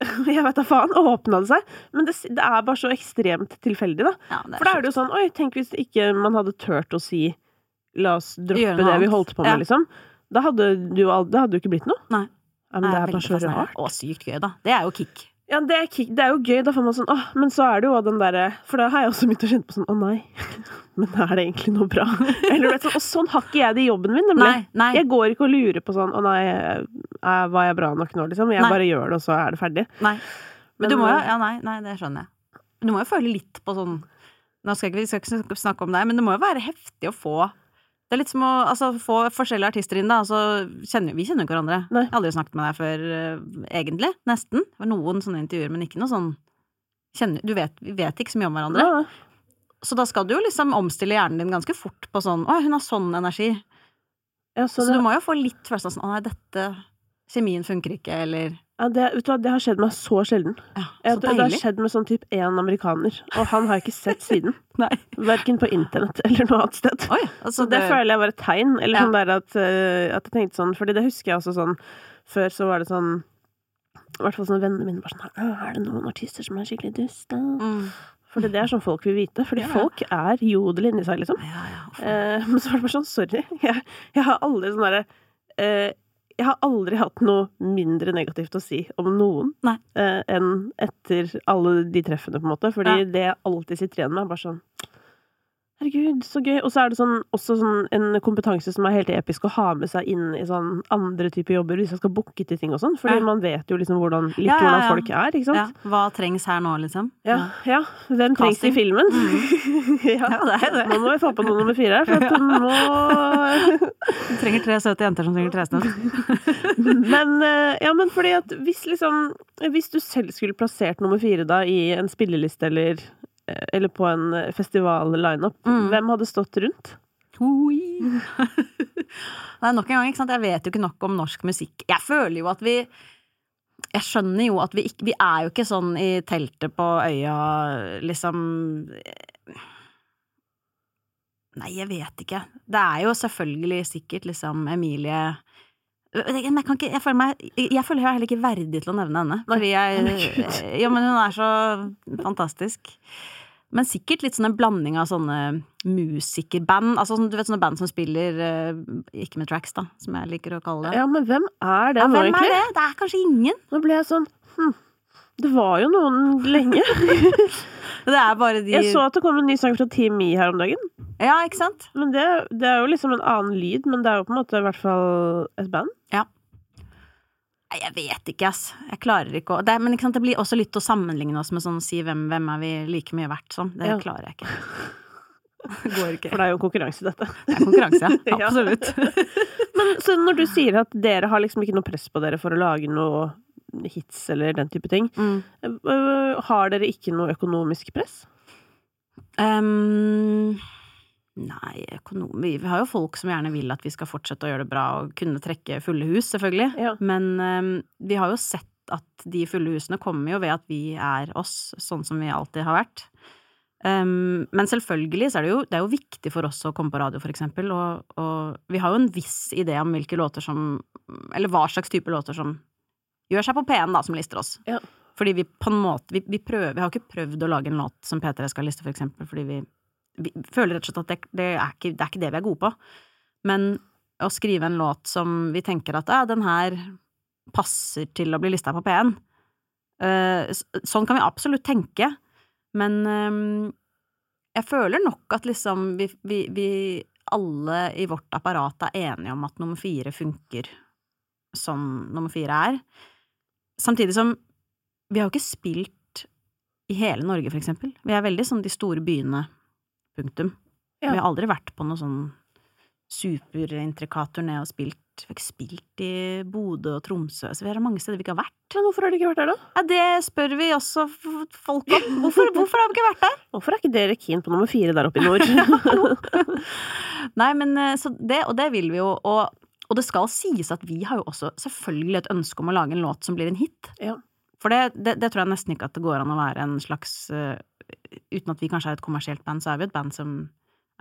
(laughs) Jeg vet da faen, åpna det seg. Men det, det er bare så ekstremt tilfeldig, da. Ja, For da er det jo sånn Oi, tenk hvis ikke man hadde turt å si La oss droppe det vi holdt på med, Ja. liksom. Da hadde du, det hadde jo ikke blitt noe. Nei. Ja, men det er bare så rart. Og sykt gøy, da. Det er jo kick. Ja, det er, kick, det er jo gøy, da får man sånn åh, men så er det jo den derre For da har jeg også begynt å kjenne på sånn å nei, (laughs) men er det egentlig noe bra? Eller vet sånn, Og sånn har ikke jeg det i jobben min, nemlig. Nei, nei. Jeg går ikke og lurer på sånn å nei, er, var jeg bra nok nå, liksom? Jeg Nei. bare gjør det, og så er det ferdig. nei. Men, Men, du må jo eh, Ja, nei, nei, det skjønner jeg. Du må jo føle litt på sånn Nå skal ikke, vi skal ikke snakke om deg, men det må jo være heftig å få Det er litt som å altså, få forskjellige artister inn, da. Altså, kjenner, vi kjenner jo ikke hverandre. Nei. Jeg har aldri snakket med deg før, uh, egentlig. Nesten. Det var noen sånne intervjuer, men ikke noe sånn kjenner, du vet, Vi vet ikke så mye om hverandre. Ja, Så da skal du jo liksom omstille hjernen din ganske fort på sånn Å, hun har sånn energi. ja, så Så det, du må jo få litt følelsen av sånn Å nei, dette Kjemien funker ikke, eller ja, det, vet du hva, det har skjedd meg så sjelden. Ja, så det, det har skjedd med sånn type én amerikaner, og han har jeg ikke sett siden. (laughs) Verken på internett eller noe annet sted. Oi, altså Så det føler jeg var et tegn. Eller Ja. sånn der at, eh, at jeg tenkte sånn Fordi det husker jeg også sånn Før så var det sånn I hvert fall sånn vennene mine var sånn Er det noen artister som er skikkelig duste? mm. Fordi det er sånn folk vil vite. Fordi Ja, ja. folk er jodel inni seg, liksom. Ja, ja. Eh, (laughs) men så var det bare sånn Sorry. (laughs) Jeg, jeg har aldri sånn derre eh, Jeg har aldri hatt noe mindre negativt å si om noen Nei. eh, enn etter alle de treffene, på en måte. Fordi Ja. det jeg alltid sitter igjen med, er bare sånn Herregud, så gøy. Og så er det sånn, også sånn en kompetanse som er helt episk å ha med seg inn i sånn andre typer jobber, hvis jeg skal booke til ting og sånn. Fordi Ja. man vet jo liksom hvordan, litt Ja, ja, hvordan folk er, ikke sant? ja. Hva trengs her nå, liksom? Ja, ja. Hvem trengs i filmen? (laughs) (laughs) ja. Ja, det er det. Nå må vi få på noe nummer fire her, for at nå Du trenger tre søte jenter som trenger tresnutt. (laughs) Men eh, ja, men fordi at hvis liksom Hvis du selv skulle plassert nummer fire da i en spilleliste eller eller på en eh, festival-lineup, Mm. hvem hadde stått rundt? det (laughs) er nok en gang, ikke sant. Jeg vet jo ikke nok om norsk musikk. Jeg føler jo at vi Jeg skjønner jo at vi ikke Vi er jo ikke sånn i teltet på øya, liksom Nei, jeg vet ikke. Det er jo selvfølgelig sikkert liksom Emilie jeg, kan ikke, jeg, føler meg, jeg føler jeg er heller ikke verdig til å nevne henne. Fordi jeg Ja, men hun er så fantastisk. Men sikkert litt sånn en blanding av sånne musikerband. Altså sånn- du vet sånne band som spiller eh, Ikke med tracks, da, som jeg liker å kalle det. Ja, men hvem er det Ja, nå, hvem er det? Det er kanskje ingen. Nå ble jeg sånn hm, Det var jo noen lenge. (laughs) Det er bare de Jeg så at det kom en ny sang fra Team Me her om dagen. Ja, ikke sant? Men det, det er jo liksom en annen lyd, men det er jo på en måte i hvert fall et band. Nei, jeg vet ikke, ass. Jeg klarer ikke å det, Men ikke sant, det blir også litt å sammenligne oss med sånn si hvem, hvem er vi like mye verdt som. Det Ja. klarer jeg ikke. (laughs) Det går ikke. For det er jo konkurranse, dette. Det er konkurranse, ja. (laughs) Ja. Absolutt. Men så når du sier at dere har liksom ikke noe press på dere for å lage noe hits eller den type ting, Mm. øh, har dere ikke noe økonomisk press? Um, nei, økonom... Vi har jo folk som gjerne vil at vi skal fortsette å gjøre det bra og kunne trekke fulle hus, selvfølgelig. Ja. Men um, vi har jo sett at de fulle husene kommer jo ved at vi er oss, sånn som vi alltid har vært. Um, men selvfølgelig så er det jo, det er jo viktig for oss å komme på radio, for eksempel, og, og vi har jo en viss idé om hvilke låter som Eller hva slags type låter som gjør seg på P1, da, som lister oss. Ja. Fordi vi på en måte vi, vi, prøver, vi har ikke prøvd å lage en låt som P3 skal liste, for eksempel, fordi vi, vi føler rett og slett at det, det, er ikke, det er ikke det vi er gode på. Men å skrive en låt som vi tenker at ja, den her passer til å bli lista på P1 uh, Sånn kan vi absolutt tenke, men um, jeg føler nok at liksom vi, vi, vi alle i vårt apparat er enige om at nummer fire funker som nummer fire er. Samtidig som vi har jo ikke spilt i hele Norge, for eksempel. Vi er veldig sånn de store byene, punktum. Ja. Vi har aldri vært på noe sånn superintrikat turné og spilt Vi har ikke spilt i Bodø og Tromsø, så vi har mange steder vi ikke har vært. Men hvorfor har dere ikke vært der, da? Ja, det spør vi også folk om. Hvorfor, (laughs) hvorfor har vi ikke vært der? Hvorfor er ikke dere keen på nummer fire der oppe i nord? (laughs) Nei, men eh, så det, og det vil vi jo, og, og det skal sies at vi har jo også selvfølgelig et ønske om å lage en låt som blir en hit. Ja. For det, det, det tror jeg nesten ikke at det går an å være en slags uh, Uten at vi kanskje er et kommersielt band, så er vi et band som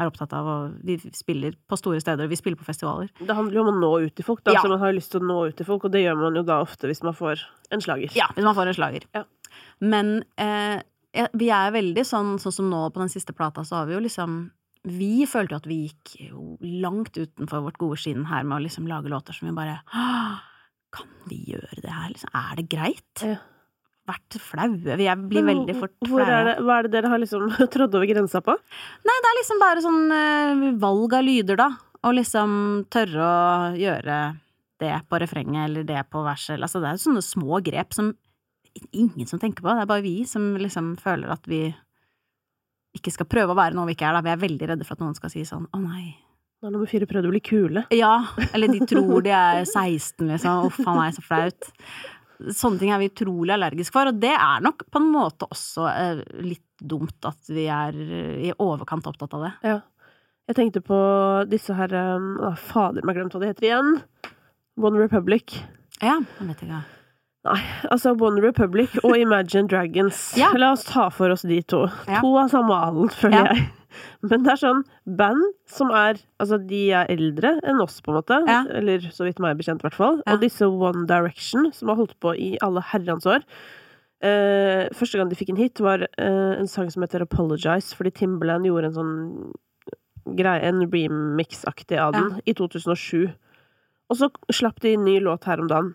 er opptatt av å Vi spiller på store steder, og vi spiller på festivaler. Det handler jo om å nå ut til folk, da. Ja. Så man har lyst til å nå ut til folk, og det gjør man jo da ofte hvis man får en slager. Ja, hvis man får en slager. Ja. Men eh, vi er veldig sånn, sånn som nå på den siste plata, så har vi jo liksom Vi følte jo at vi gikk langt utenfor vårt gode skinn her med å liksom lage låter som vi bare Kan vi gjøre det her, liksom? Er det greit? Ja. Vært flaue. Vi er, blir veldig fort hvor er flaue. det, Hva er det dere har liksom (laughs) trådd over grensa på? Nei, det er liksom bare sånn uh, valg av lyder, da. Og liksom tørre å gjøre det på refrenget eller det på verset. Altså, det er sånne små grep som ingen som tenker på. Det er bare vi som liksom føler at vi ikke skal prøve å være noe vi ikke er. Da. Vi er veldig redde for at noen skal si sånn 'Å, nei'. Når nummer fire prøvde å bli kule. Ja, eller de tror de er 16, liksom. Uff a meg, så flaut. Sånne ting er vi utrolig allergiske for, og det er nok på en måte også eh, litt dumt at vi er eh, i overkant opptatt av det. Ja. Jeg tenkte på disse her um, Fader, har glemt hva de heter igjen. One Republic. Ja, jeg vet ikke. Altså One Republic og Imagine Dragons. (laughs) Ja. La oss ta for oss de to. Ja. To av samme alen, føler Ja. jeg. (laughs) Men det er sånn band som er Altså, de er eldre enn oss, på en måte. Eller så vidt meg bekjent, i hvert fall. Og disse One Direction, som har holdt på i alle herrens år. Uh, første gang de fikk en hit, var uh, en sang som heter Apologize, fordi Timberland gjorde en sånn greie, en remix-aktig av den, i 2007. Og så slapp de en ny låt her om dagen.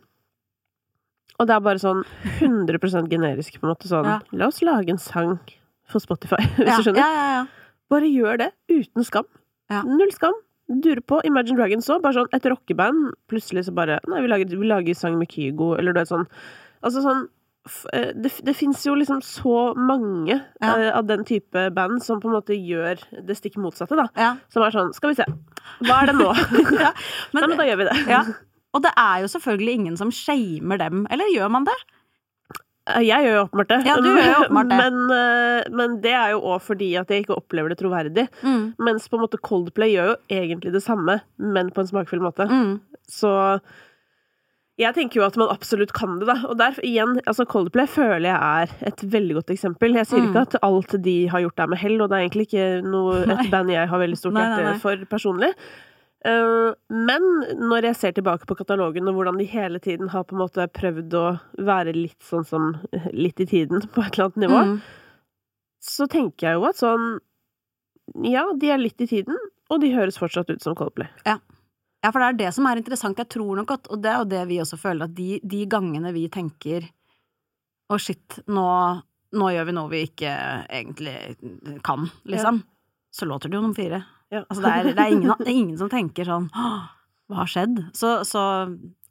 Og det er bare sånn 100% generisk, på en måte. Sånn Ja. La oss lage en sang for Spotify, (laughs) hvis Ja, du skjønner. ja, ja, ja. Bare gjør det uten skam. Ja. Null skam. Dure på. Imagine Dragons òg. Bare sånn et rockeband. Plutselig så bare Nei, vi lager, vi lager sang med Kygo, eller du vet sånn. Altså sånn eh, Det, det fins jo liksom så mange Ja. eh, av den type band som på en måte gjør det stikk motsatte, da. ja. Som er sånn Skal vi se. Hva er det nå? (laughs) ja. (laughs) Men, Nei, men da gjør vi det. Og det er jo selvfølgelig ingen som shamer dem, eller gjør man det? Eh, Jeg gjør jo åpenbart det. Ja, du gjør jo åpenbart det. Men, eh, men det er jo òg fordi at jeg ikke opplever det troverdig. Mm. Mens på en måte Coldplay gjør jo egentlig det samme, men på en smakfull måte. Mm. Så jeg tenker jo at man absolutt kan det, da. Og der igjen, altså Coldplay føler jeg er et veldig godt eksempel. Jeg sier Mm. ikke at alt de har gjort er med hell, og det er egentlig ikke noe, et (laughs) band jeg har veldig stort hjerte for personlig. Eh, men når jeg ser tilbake på katalogen, og hvordan de hele tiden har på en måte prøvd å være litt sånn som litt i tiden, på et eller annet nivå, Mm. så tenker jeg jo at sånn Ja, de er litt i tiden, og de høres fortsatt ut som Coldplay. Ja, for det er det som er interessant. Jeg tror nok at, og det er jo det vi også føler, at de, de gangene vi tenker å shit, nå, nå, gjør vi noe vi ikke egentlig kan, liksom, ja. så låter det jo nummer fire. Ja. Altså det er, det, er ingen, det er, ingen, som tenker sånn hva har skjedd? Så, så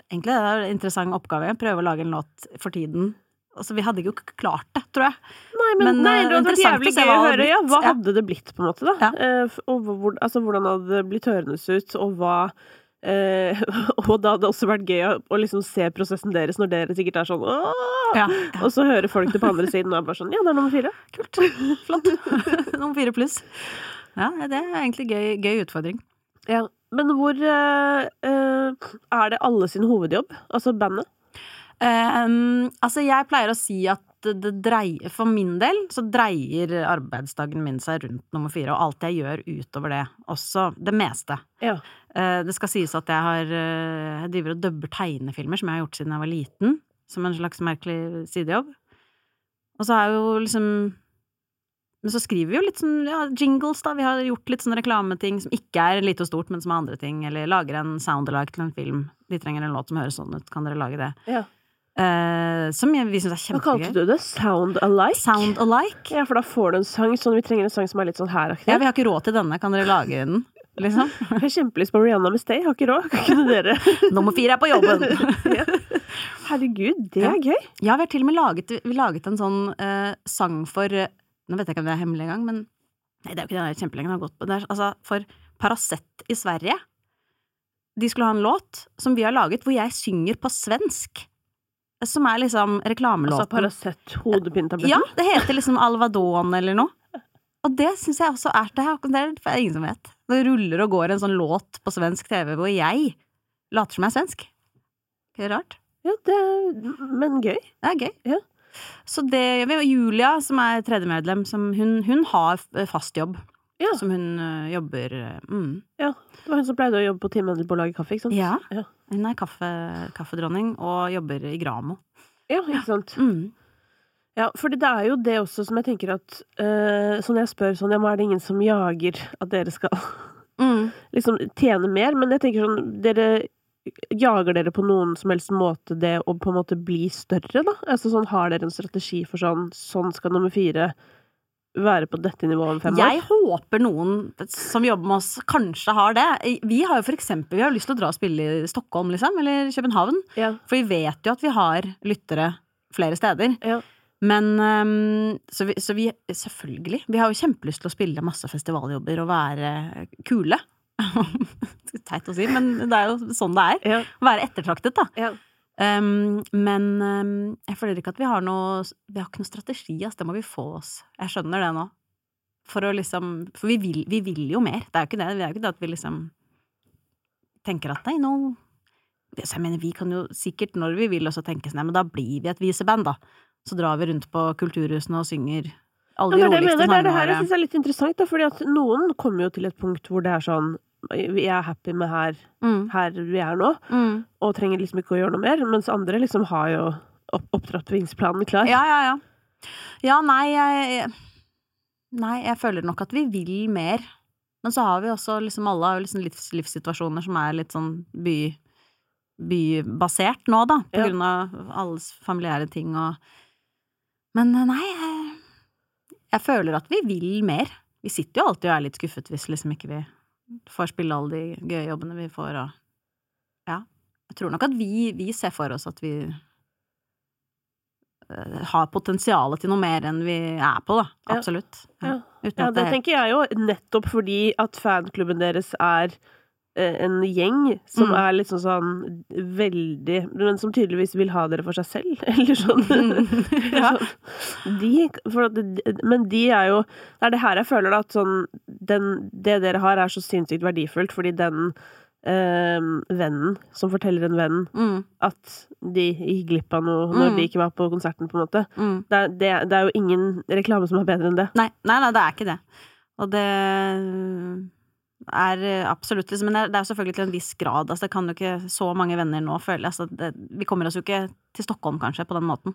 egentlig det er det en interessant oppgave. Prøve å lage en låt for tiden Altså, vi hadde jo ikke klart det, tror jeg. Nei, men, men nei, det hadde vært jævlig gøy å høre. Ja, hva hadde det blitt, på en måte, da? Ja. Eh, og hvor, altså, hvordan hadde det blitt hørendes ut, og hva eh, (laughs) Og da hadde det også vært gøy å, å, liksom se prosessen deres når dere sikkert er sånn ja, Og så hører folk det på andre siden og er bare sånn Ja, det er nummer fire. Kult. Flott. (laughs) nummer fire pluss. Ja, det er egentlig gøy, gøy utfordring. Ja, men hvor eh, eh, Er det alle sin hovedjobb? Altså bandet? Um, altså, jeg pleier å si at det dreier For min del så dreier arbeidsdagen min seg rundt nummer fire, og alt jeg gjør utover det. Også det meste. Ja. Uh, det skal sies at jeg har uh, Jeg driver og dubber tegnefilmer, som jeg har gjort siden jeg var liten. Som en slags merkelig sidejobb. Og så er jo liksom men så skriver vi jo litt sånn ja, jingles, da. Vi har gjort litt sånne reklameting som ikke er lite og stort, men som er andre ting. Eller lager en sound-alike til en film. De trenger en låt som høres sånn ut, kan dere lage det? Ja. Uh, som vi syns er kjempegøy. Hva kalte du det? Sound alike? Sound alike. Ja, for da får du en sang sånn Vi trenger en sang som er litt sånn her-aktig. Ja, vi har ikke råd til denne. Kan dere lage den? Liksom? (laughs) Jeg har kjempelyst på Rihanna med Stay. Har ikke råd. Kan ikke dere (laughs) Nummer fire er på jobben! (laughs) ja. Herregud, det er gøy. Ja, vi har til og med laget, vi laget en sånn uh, sang for uh, Nå vet jeg ikke om det er hemmelig engang, men Nei, det er jo ikke det, det er kjempelenge det har gått på. Det er altså for Paracet i Sverige. De skulle ha en låt som vi har laget, hvor jeg synger på svensk som er liksom reklamelåten. Altså Paracet hodepintabletten? Ja, det heter liksom Alvadon eller noe. Og det syns jeg også er det, det er det ingen som vet. Det ruller og går en sånn låt på svensk TV hvor jeg later som jeg er svensk. Det er rart. Ja, det er, men gøy. Det er gøy. Ja. Så det gjør vi. Julia, som er tredjemedlem, hun, hun har fast jobb. Ja. Som hun uh, jobber mm. Ja. Det var hun som pleide å jobbe på Timendel på å lage kaffe, ikke sant? Ja. ja. Hun er kaffe, kaffedronning og jobber i Gramo. Ja, ikke sant. Mm. Ja, for det er jo det også som jeg tenker at uh, Sånn jeg spør sånn, ja, men er det ingen som jager at dere skal mm. (laughs) liksom tjene mer? Men jeg tenker sånn, dere Jager dere på noen som helst måte det å på en måte bli større, da? Altså sånn, har dere en strategi for sånn Sånn skal nummer fire være på dette nivået om fem år? Jeg håper noen som jobber med oss, kanskje har det. Vi har jo for eksempel vi har lyst til å dra og spille i Stockholm, liksom, eller København. Ja. For vi vet jo at vi har lyttere flere steder. Ja. Men um, så, vi, så vi Selvfølgelig. Vi har jo kjempelyst til å spille masse festivaljobber og være kule. (laughs) Teit å si, men det er jo sånn det er. Ja. Å være ettertraktet, da. Ja. Um, men um, jeg føler ikke at vi har noe Vi har ikke noe strategi, ass. Det må vi få oss. Jeg skjønner det nå. For å liksom For vi vil, vi vil jo mer. Det er jo ikke det. Det er jo ikke det at vi liksom tenker at nei, nå Jeg mener, vi kan jo sikkert, når vi vil, også tenke sånn, men da blir vi et viseband, da. Så drar vi rundt på kulturhusene og synger alle de roligste sangene våre. Det er det her jeg syns er litt interessant, da, fordi at noen kommer jo til et punkt hvor det er sånn vi er happy med her, mm. her vi er nå, mm. og trenger liksom ikke å gjøre noe mer, mens andre liksom har jo opp opptrappingsplanen klar. Ja, ja, ja. Ja, nei, jeg Nei, jeg føler nok at vi vil mer. Men så har vi også liksom Alle har liksom livs, livssituasjoner som er litt sånn by, bybasert nå, da, på ja. grunn av alles familiære ting og Men nei, jeg, jeg føler at vi vil mer. Vi sitter jo alltid og er litt skuffet hvis liksom ikke vi får spille alle de gøye jobbene vi får, og ja. Jeg tror nok at vi, vi ser for oss at vi uh, har potensialet til noe mer enn vi er på, da. Absolutt. Ja, ja. ja det, det tenker jeg jo, nettopp fordi at fanklubben deres er Eh, en gjeng som mm. er litt sånn sånn veldig Men som tydeligvis vil ha dere for seg selv, (laughs) eller sånn. (laughs) ja. (laughs) de, det, men de er jo Det er det her jeg føler, da, at sånn den, Det dere har, er så sinnssykt verdifullt, fordi den øh, vennen som forteller en venn mm. at de gikk glipp av noe når mm. de ikke var på konserten, på en måte. Mm. Det, det, det, er jo ingen reklame som er bedre enn det. Nei, nei, nei det er ikke det. Og det er eh, absolutt liksom, Men det er jo selvfølgelig til en viss grad. Altså, det kan jo ikke så mange venner nå føle altså, det, Vi kommer oss jo ikke til Stockholm, kanskje, på den måten.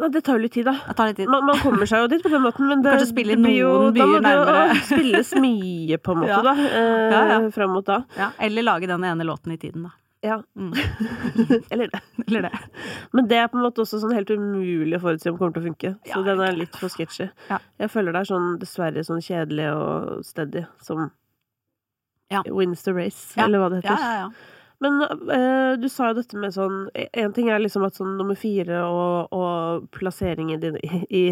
Nei, det tar jo litt tid, da. Litt tid. Man, man kommer seg jo dit på den måten, men det, Kanskje spille i det blir jo, noen da må byer det nærmere. (laughs) spilles mye, på en måte, Ja. da. Eh, Ja, ja. Fram mot da. Ja, eller lage den ene låten i tiden, da. Ja. Mm. (laughs) Eller det. Eller det. Men det er på en måte også sånn helt umulig å forutsi om kommer til å funke. Så Ja, den er litt for sketchy. Ja. Jeg føler det er sånn dessverre sånn kjedelig og steady som Ja. wins the race, eller hva det heter. Ja, ja, ja. Men eh, du sa jo dette med sånn En ting er liksom at sånn nummer fire og, og plasseringen din i, i,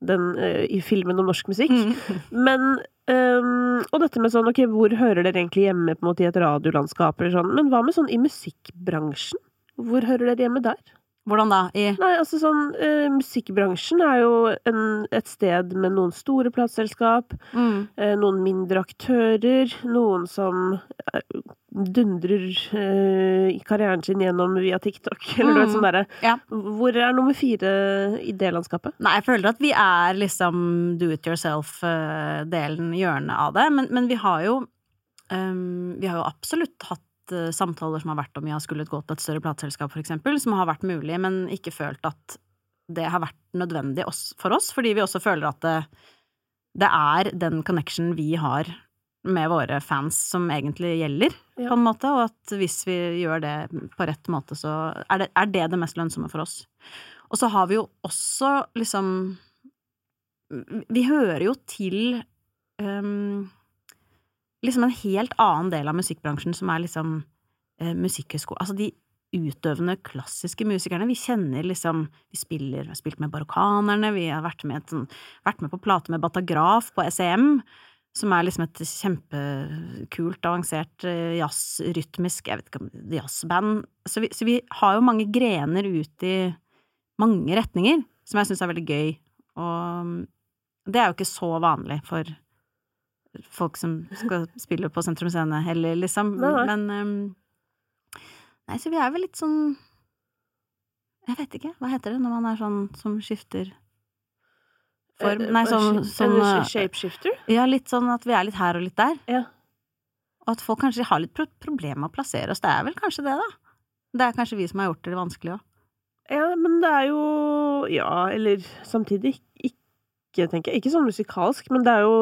den, eh, i filmen om norsk musikk. Mm. Men Um, Og dette med sånn Ok, hvor hører dere egentlig hjemme på en måte i et radiolandskap eller sånn? Men hva med sånn i musikkbransjen? Hvor hører dere hjemme der? Hvordan da? I Nei, altså sånn uh, Musikkbransjen er jo en, et sted med noen store plateselskap, mm. uh, noen mindre aktører, noen som eh, dundrer uh, i karrieren sin gjennom via TikTok, (laughs) eller mm. noe sånn derre Ja. Hvor er nummer fire i det landskapet? Nei, jeg føler at vi er liksom do it yourself-delen, hjørnet av det. Men, men vi har jo um, Vi har jo absolutt hatt samtaler som har vært om vi har skullet gå til et større plateselskap, for eksempel, som har vært mulig, men ikke følt at det har vært nødvendig for oss, fordi vi også føler at det, det er den connection vi har med våre fans som egentlig gjelder, Ja. på en måte, og at hvis vi gjør det på rett måte, så er det er det, det mest lønnsomme for oss. Og så har vi jo også liksom Vi hører jo til um, liksom en helt annen del av musikkbransjen som er liksom eh, musikkhøyskole Altså de utøvende klassiske musikerne. Vi kjenner liksom Vi spiller, vi har spilt med Barokkanerne, vi har vært med, sånn, vært med på plate med Batagraf på SEM. Som er liksom et kjempekult, avansert jazzrytmisk jazz, rytmisk, jeg vet ikke om jazzband. Så vi, så vi har jo mange grener ut i mange retninger, som jeg syns er veldig gøy. Og mm, det er jo ikke så vanlig for folk som skal spille på Sentrum Scene heller, liksom. Nei, nei. Men um, Nei, så vi er vel litt sånn Jeg vet ikke, hva heter det når man er sånn som skifter form? Eh, Nei, eh, sånn, sånn eh, Shapeshifter? Ja, litt sånn at vi er litt her og litt der. Ja. Og at folk kanskje har litt pro problemer med å plassere oss. Det er vel kanskje det, da. Det er kanskje vi som har gjort det vanskelig òg. Ja, men det er jo Ja, eller samtidig ikke, tenker jeg. Ikke sånn musikalsk, men det er jo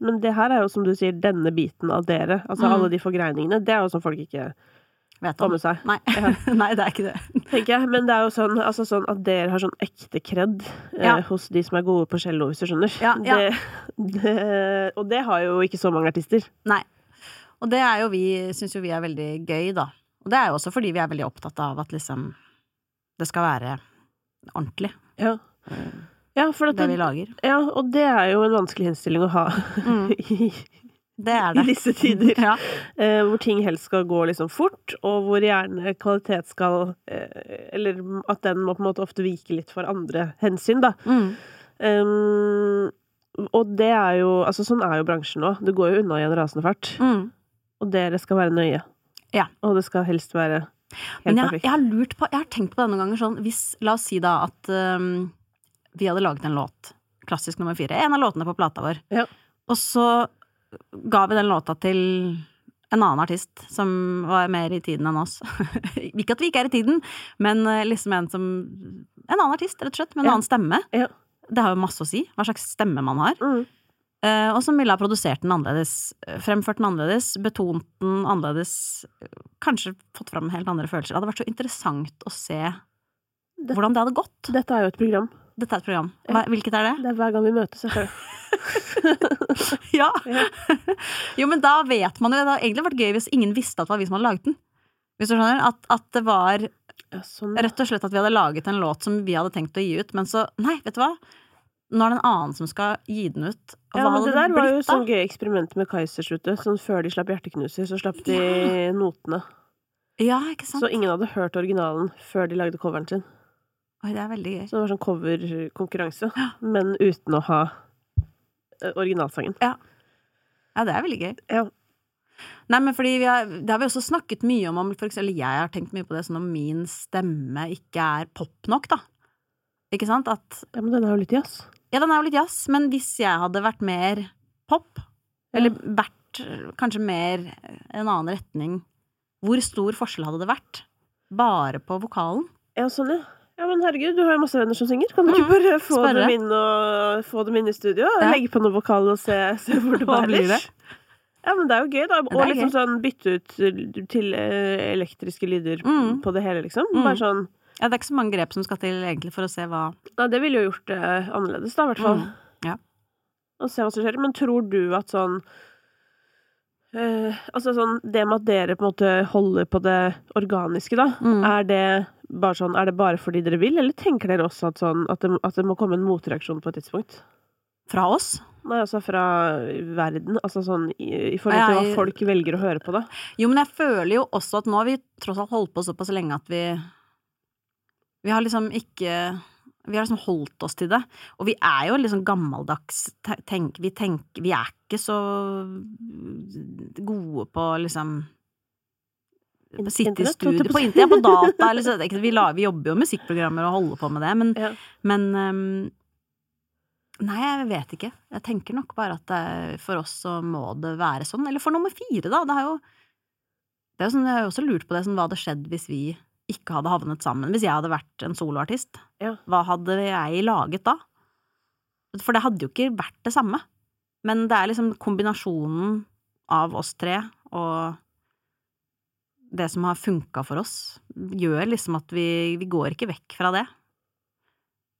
Men det her er jo, som du sier, denne biten av dere. Altså Mm. alle de forgreiningene. Det er jo sånn folk ikke Vet får om. med seg, Nei. Ja. (laughs) Nei, det er ikke det. (laughs) tenker jeg. Men det er jo sånn, altså sånn at dere har sånn ekte kred eh, hos de som er gode på cello, hvis du skjønner. Ja, ja. Det, det, og det har jo ikke så mange artister. Nei. Og det er jo vi, syns jo vi er veldig gøy, da. Og det er jo også fordi vi er veldig opptatt av at liksom det skal være ordentlig, Ja, ja for at det vi lager. ja, og det er jo en vanskelig innstilling å ha Mm, (laughs) i, det er i disse tider. (laughs) Ja. Eh, hvor ting helst skal gå liksom fort, og hvor gjerne kvalitet skal eh, Eller at den må på en måte ofte vike litt for andre hensyn, da. Mm. Um, og det er jo Altså, sånn er jo bransjen nå. Det går jo unna i en rasende fart. Mm. Og dere skal være nøye. Ja. Og det skal helst være helt Men jeg, perfekt. jeg har lurt på, jeg har tenkt på det noen ganger sånn Hvis, la oss si da at um, vi hadde laget en låt, klassisk nummer fire, en av låtene på plata vår, Ja. og så ga vi den låta til en annen artist som var mer i tiden enn oss. (laughs) ikke at vi ikke er i tiden, men eh, liksom en som En annen artist, rett og slett, med en Ja. annen stemme. Ja. Det har jo masse å si, hva slags stemme man har. Mm. Eh, og som ville ha produsert den annerledes, eh, fremført den annerledes, betont den annerledes, kanskje fått fram helt andre følelser. Det hadde vært så interessant å se Det- hvordan det hadde gått. Dette er jo et program. Dette er et program. Hvilket er det? Det er hver gang vi møtes, selvfølgelig. (laughs) Ja! Ja. jo, men da vet man jo Det hadde egentlig vært gøy hvis ingen visste at det var vi som hadde laget den. Hvis du skjønner? At, at det var Ja, sånn. rett og slett at vi hadde laget en låt som vi hadde tenkt å gi ut, men så Nei, vet du hva? Nå er det en annen som skal gi den ut. Og Ja, men det der var jo sånn gøy eksperiment med Kaizers. Sånn før de slapp Hjerteknuser, så slapp de notene. Ja, ikke sant? Så ingen hadde hørt originalen før de lagde coveren sin. Oi, det er veldig gøy. Så det var sånn coverkonkurranse, men uten å ha eh, originalsangen. Ja, det er veldig gøy. Ja. Nei, men fordi vi har, det har vi også snakket mye om, om for eksempel, eller jeg har tenkt mye på det, sånn om min stemme ikke er pop nok, da. Ikke sant? At ja, men den er jo litt jazz. Ja, den er jo litt jazz, men hvis jeg hadde vært mer pop, eller vært kanskje mer en annen retning, hvor stor forskjell hadde det vært? Bare på vokalen? Ja, sånn, ja. Ja, men herregud, du har jo masse venner som synger. Kan du ikke Mm, bare få spørre. dem inn og få dem inn i studio? Ja. Legge på noe vokal og se, se hvor (laughs) det bærer? Ja, men det er jo gøy, da. Og liksom gøy. sånn bytte ut til eh, elektriske lyder Mm. på det hele, liksom. Mm. Bare sånn Ja, det er ikke så mange grep som skal til egentlig for å se hva Nei, det ville jo gjort det annerledes, da, i hvert fall. Mm, ja. Og se hva som skjer. Men tror du at sånn eh, Altså sånn Det med at dere på en måte holder på det organiske, da. Mm. Er det bare sånn Er det bare fordi dere vil, eller tenker dere også at sånn At det, at det må komme en motreaksjon på et tidspunkt? Fra oss? Nei, altså fra verden. Altså sånn i, i forhold til hva folk velger å høre på, da. Jo, men jeg føler jo også at nå har vi tross alt holdt på såpass lenge at vi Vi har liksom ikke Vi har liksom holdt oss til det. Og vi er jo liksom gammeldags tenk, vi, tenk, vi er ikke så gode på liksom på Sitte i studio på internett, på data (laughs) liksom. vi, la- vi jobber jo med musikkprogrammer og holder på med det, men Ja. Men um, Nei, jeg vet ikke. Jeg tenker nok bare at det, for oss så må det være sånn. Eller for nummer fire, da. Det er jo det er jo sånn, Jeg har jo også lurt på det, sånn, hva hadde skjedd hvis vi ikke hadde havnet sammen. Hvis jeg hadde vært en soloartist. Ja. Hva hadde jeg laget da? For det hadde jo ikke vært det samme. Men det er liksom kombinasjonen av oss tre og det som har funka for oss, gjør liksom at vi, vi går ikke vekk fra det.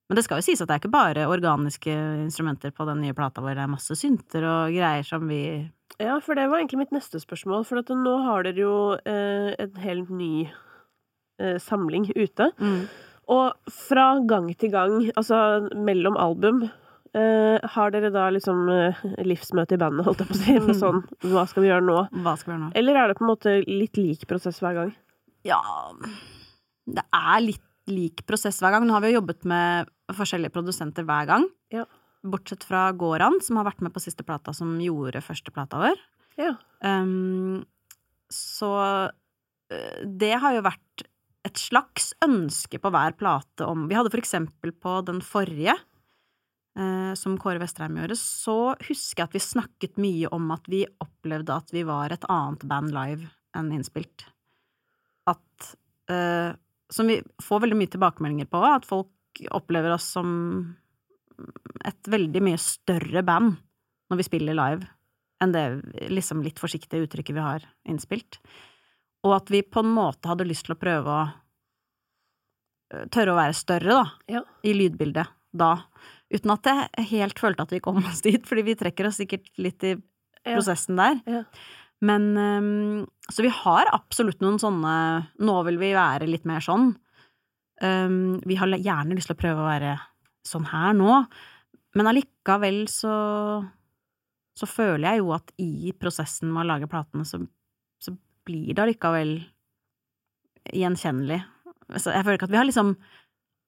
Men det skal jo sies at det er ikke bare organiske instrumenter på den nye plata vår, det er masse synter og greier som vi Ja, for det var egentlig mitt neste spørsmål. For nå har dere jo eh, en helt ny samling ute. Og fra gang til gang, altså mellom album, Uh, har dere da liksom uh, livsmøte i bandet, holdt jeg på å si, med (laughs) sånn Hva skal vi gjøre nå? Hva skal vi gjøre nå? Eller er det på en måte litt lik prosess hver gang? Ja Det er litt lik prosess hver gang. Nå har vi jo jobbet med forskjellige produsenter hver gang. Ja. Bortsett fra Goran, som har vært med på siste plata, som gjorde første plata vår. Ja. Um, så det har jo vært et slags ønske på hver plate om Vi hadde for eksempel på den forrige, uh, som Kåre Vestheim gjorde, så husker jeg at vi snakket mye om at vi opplevde at vi var et annet band live enn innspilt. At uh, Som vi får veldig mye tilbakemeldinger på, at folk opplever oss som et veldig mye større band når vi spiller live enn det liksom litt forsiktige uttrykket vi har innspilt. Og at vi på en måte hadde lyst til å prøve å øh, tørre å være større, da, Ja. i lydbildet da. Uten at jeg helt følte at vi kom oss dit, fordi vi trekker oss sikkert litt i prosessen der. Ja. Men um, Så vi har absolutt noen sånne Nå vil vi være litt mer sånn. Um, vi har gjerne lyst til å prøve å være sånn her nå, men allikevel så så føler jeg jo at i prosessen med å lage platene, så blir det allikevel gjenkjennelig. Så jeg føler ikke at vi har liksom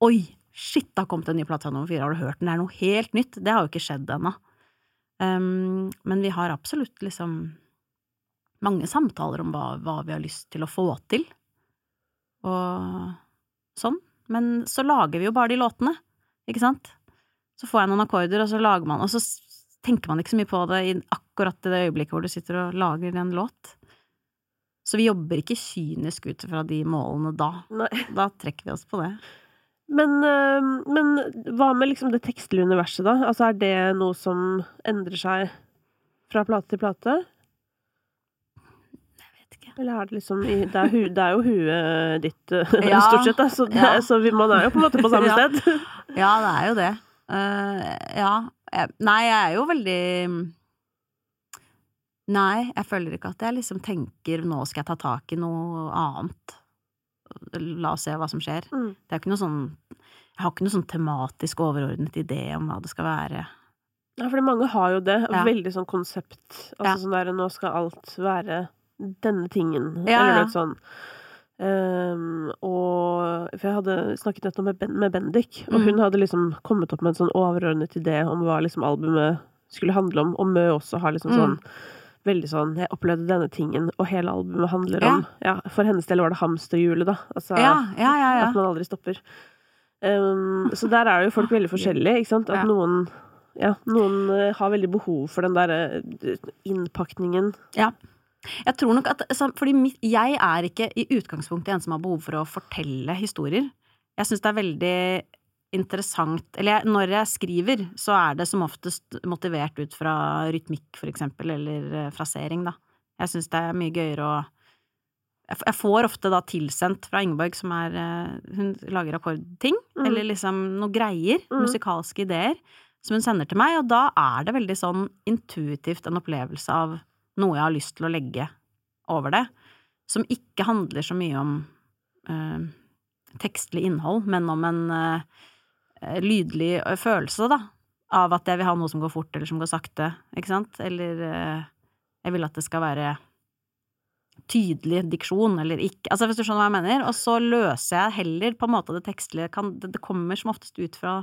Oi, shit, det har kommet en ny plate nummer fire, har du hørt den? Det er noe helt nytt. Det har jo ikke skjedd ennå. Um, men vi har absolutt liksom mange samtaler om hva, hva vi har lyst til å få til, og sånn. Men så lager vi jo bare de låtene, ikke sant? Så får jeg noen akkorder, og så lager man, og så tenker man ikke så mye på det i akkurat det øyeblikket hvor du sitter og lager en låt. Så vi jobber ikke kynisk ut fra de målene da. Nei. Da trekker vi oss på det. Men, øh, men hva med liksom det tekstlige universet, da? Altså, er det noe som endrer seg fra plate til plate? Eller er det liksom i, det, er hu, det er jo huet ditt, øh, (laughs) Ja. stort sett, da. Så, det, Ja. så vi, man er jo på en måte på samme (laughs) sted. Ja, det er jo det. Uh, ja. Nei, jeg er jo veldig Nei, jeg føler ikke at jeg liksom tenker nå skal jeg ta tak i noe annet. La oss se hva som skjer. Mm. Det er ikke noe sånn Jeg har ikke noe sånn tematisk overordnet idé om hva det skal være. Ja, fordi mange har jo det. Ja. Veldig sånn konsept. Altså Ja. sånn der Nå skal alt være denne tingen. Ja, Eller noe sånn. Ehm, og For jeg hadde snakket nettopp med, ben, med Bendik, og Mm. hun hadde liksom kommet opp med en sånn overordnet idé om hva liksom albumet skulle handle om, og Mø også har liksom Mm. sånn Veldig sånn Jeg opplevde denne tingen, og hele albumet handler om Ja, for hennes del var det hamsterhjulet, da. Altså Ja, ja, ja. at man aldri stopper. Um, så der er jo folk veldig forskjellige, ikke sant. At Ja. noen ja, noen eh, har veldig behov for den der innpakningen. Jeg tror nok at altså, Fordi jeg er ikke i utgangspunktet en som har behov for å fortelle historier. Jeg syns det er veldig interessant Eller når jeg skriver, så er det som oftest motivert ut fra rytmikk, for eksempel, eller eh, frasering, da. Jeg syns det er mye gøyere å jeg får ofte da tilsendt fra Ingeborg, som er eh, Hun lager akkordting, Mm. eller liksom noe greier, Mm. musikalske ideer, som hun sender til meg, og da er det veldig sånn intuitivt en opplevelse av noe jeg har lyst til å legge over det, som ikke handler så mye om eh, tekstlig innhold, men om en eh, eh, lydlig eh, følelse, da, av at jeg vil ha noe som går fort, eller som går sakte, ikke sant, eller eh, jeg vil at det skal være tydelig diksjon, eller ikke, altså hvis du skjønner hva jeg mener, og så løser jeg heller på en måte det tekstlige, kan, det, det kommer som oftest ut fra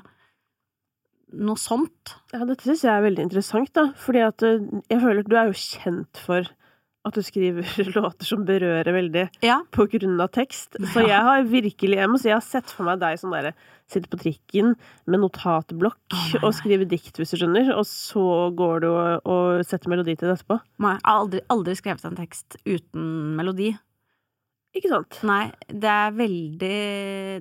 noe sånt. Ja, dette syns jeg er veldig interessant, da. Fordi at eh, jeg føler at du er jo kjent for at du skriver (laughs) låter som berører veldig Ja. på grunn av tekst. Så jeg har virkelig Jeg må si jeg har sett for meg deg som derre Sitte på trikken med notatblokk oh, og skriver skrive dikt, hvis du skjønner, og så går du og, og setter melodi til det etterpå. Nei, jeg- Jeg har aldri, aldri skrevet en tekst uten melodi. Ikke sant? Nei, det er veldig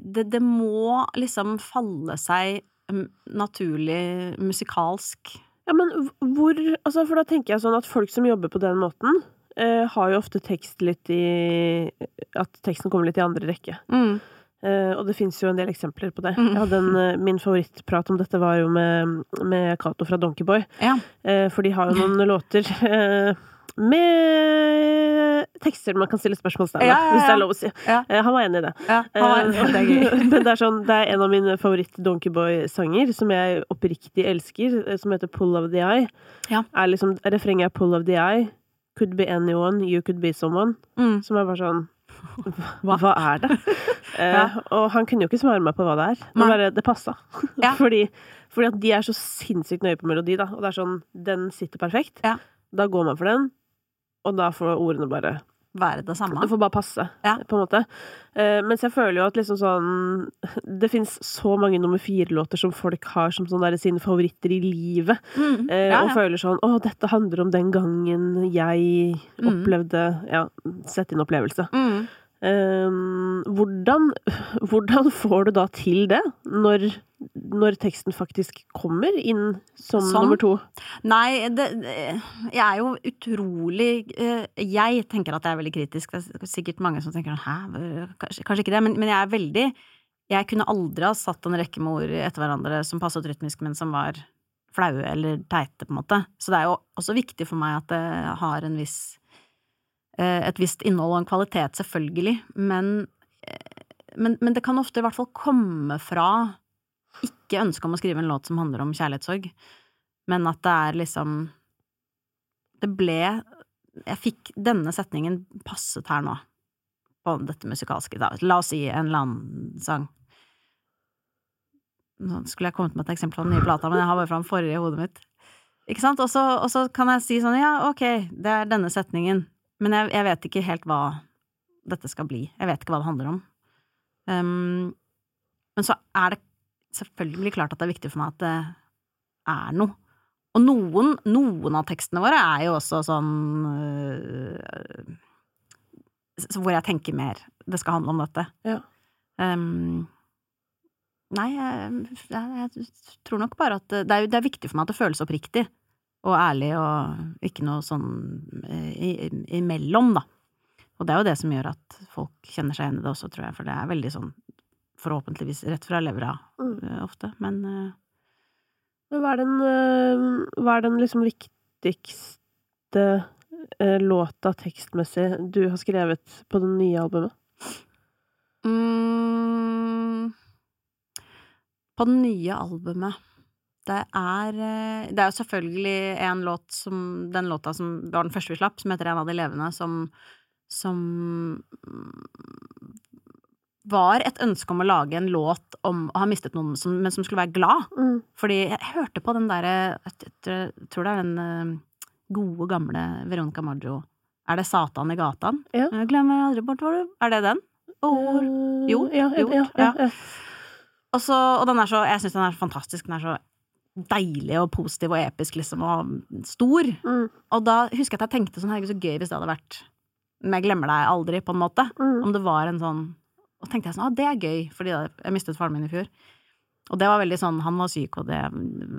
Det, det må liksom falle seg mm, naturlig musikalsk. Ja, men hvor Altså, for da tenker jeg sånn at folk som jobber på den måten, eh, har jo ofte tekst litt i At teksten kommer litt i andre rekke. Mm. Eh, og det fins jo en del eksempler på det. Mm. En, eh, min favorittprat om dette var jo med, med Cato fra Donkeyboy. Ja. Eh, for de har jo noen (laughs) låter eh, med tekster man kan stille spørsmålstegn ved, Ja, ja, ja. hvis det er lov å si. Eh, han var enig i det. Eh, det. (laughs) Men det er, sånn, det er en av mine favoritt-Donkeyboy-sanger, som jeg oppriktig elsker, som heter Pull of the Eye. Ja. Er liksom, refrenget er Pull of the Eye. Could be anyone, you could be someone. Mm. Som er bare sånn (laughs) Hva? Hva er det? (laughs) Eh, Ja. Og han kunne jo ikke svare meg på hva det er. Men bare, det passa. (laughs) Ja. fordi, fordi at de er så sinnssykt nøye på melodi, da. Og det er sånn Den sitter perfekt. Ja. Da går man for den, og da får ordene bare Være det samme. Det får bare passe, Ja. på en måte. Uh, mens jeg føler jo at liksom sånn (laughs) Det fins så mange nummer fire-låter som folk har som sånn sine favoritter i livet. Mm. Uh, Ja, og føler sånn Å, dette handler om den gangen jeg Mm. opplevde Ja, sett inn opplevelse. Mm. Ehm, hvordan, hvordan får du da til det, når, når teksten faktisk kommer inn som Sånn. nummer to? Nei, det, Jeg er jo utrolig eh, Jeg tenker at jeg er veldig kritisk. Det er sikkert mange som tenker hæ, kanskje, kanskje ikke det, men, men jeg er veldig Jeg kunne aldri ha satt en rekke med ord etter hverandre som passet rytmisk, men som var flaue eller teite, på en måte. Så det er jo også viktig for meg at det har en viss et visst innhold og en kvalitet, selvfølgelig, men, eh, men, men det kan ofte i hvert fall komme fra ikke ønsket om å skrive en låt som handler om kjærlighetssorg, men at det er liksom Det ble Jeg fikk denne setningen passet her nå, på dette musikalske. Da. La oss si en eller annen sang. Nå skulle jeg kommet med et eksempel på den nye plata, men jeg har bare fra den forrige i hodet mitt. Ikke sant? Og så kan jeg si sånn, ja, ok, det er denne setningen, men jeg, jeg vet ikke helt hva dette skal bli. Jeg vet ikke hva det handler om. Um, men så er det selvfølgelig klart at det er viktig for meg at det er noe. Og noen, noen av tekstene våre er jo også sånn øh, så Hvor jeg tenker mer det skal handle om dette. Ja. Um, nei, jeg, jeg, jeg tror nok bare at det er, det er viktig for meg at det føles oppriktig og ærlig, og ikke noe sånn eh, imellom, da. Og det er jo det som gjør at folk kjenner seg igjen i det også, tror jeg, for det er veldig sånn forhåpentligvis rett fra levra Mm. eh, ofte, men eh, Men hva er den, øh, hva er den liksom viktigste låta tekstmessig du har skrevet på det nye albumet? mm, På det nye albumet Det er eh, Det er jo selvfølgelig en låt som Den låta som var den første vi slapp, som heter En av de levende, som Som mm, var et ønske om å lage en låt om å ha mistet noen, som, men som skulle være glad. Mm. Fordi jeg hørte på den derre Jeg tror- tror det er den eh, gode, gamle Veronica Maggio Er det Satan i gatan? Ja. Jeg glemmer aldri bort hvor du Er det den? Øh, Jo, ja, ja, ja, ja. Og, så, og den er så Jeg syns den er fantastisk. Den er så deilig og positiv og episk, liksom, og stor. Mm, Og da husker jeg at jeg tenkte sånn Herregud, så gøy hvis det hadde vært Men jeg glemmer deg aldri, på en måte. mm. Om det var en sånn og tenkte jeg sånn, ah, det er gøy, fordi jeg mistet faren min i fjor. Og det var veldig sånn, han var syk, og det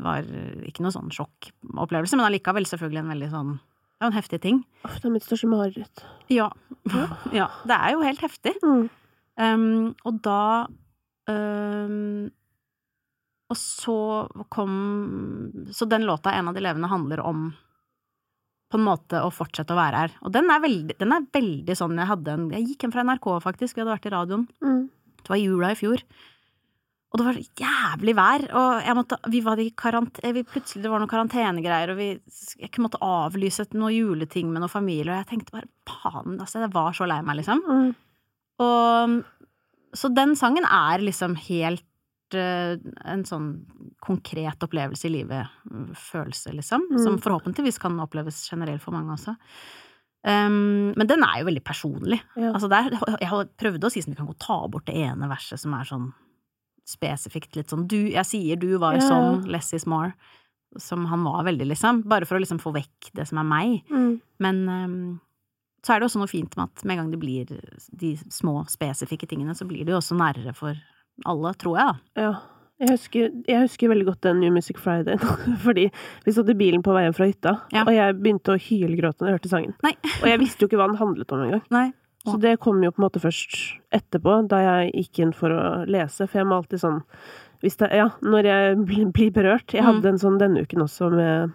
var ikke noe sånn sjokkopplevelse, men allikevel selvfølgelig en veldig sånn Det var en heftig ting. Uff, det er mitt største mareritt. Ja. (laughs) ja. Det er jo helt heftig. Mm. Um, og da um, Og så kom Så den låta, En av de levende, handler om på en måte å fortsette å være her. Og den er veldig, den er veldig sånn Jeg hadde en Jeg gikk hjem fra NRK, faktisk. Vi hadde vært i radioen. Mm. Det var jula i fjor. Og det var jævlig vær, og jeg måtte, vi var i karantene, vi plutselig det var noen karantenegreier, og vi jeg måtte avlyse noen juleting med noen familie, og jeg tenkte bare faen, altså, jeg var så lei meg, liksom. Mm. Og så den sangen er liksom helt uh, en sånn konkret opplevelse i livet, følelse, liksom, Mm. som forhåpentligvis kan oppleves generelt for mange også. Um, men den er jo veldig personlig. Ja. Altså der, jeg har prøvd å si sånn, vi kan gå ta bort det ene verset som er sånn spesifikt litt sånn du, Jeg sier du var ja. sånn, less is more. Som han var veldig, liksom. Bare for å liksom få vekk det som er meg. Mm. Men um, så er det også noe fint med at med en gang det blir de små, spesifikke tingene, så blir det jo også nærere for alle, tror jeg. Ja. Jeg husker, jeg husker veldig godt den New Music Friday, (laughs) fordi vi satt i bilen på veien fra hytta, Ja. og jeg begynte å hylgråte når jeg hørte sangen. Nei. (laughs) Og jeg visste jo ikke hva den handlet om engang. Nei. Så det kom jo på en måte først etterpå, da jeg gikk inn for å lese, for jeg må alltid sånn hvis det, Ja, når jeg (laughs) blir, berørt. Jeg Mm. hadde en sånn denne uken også med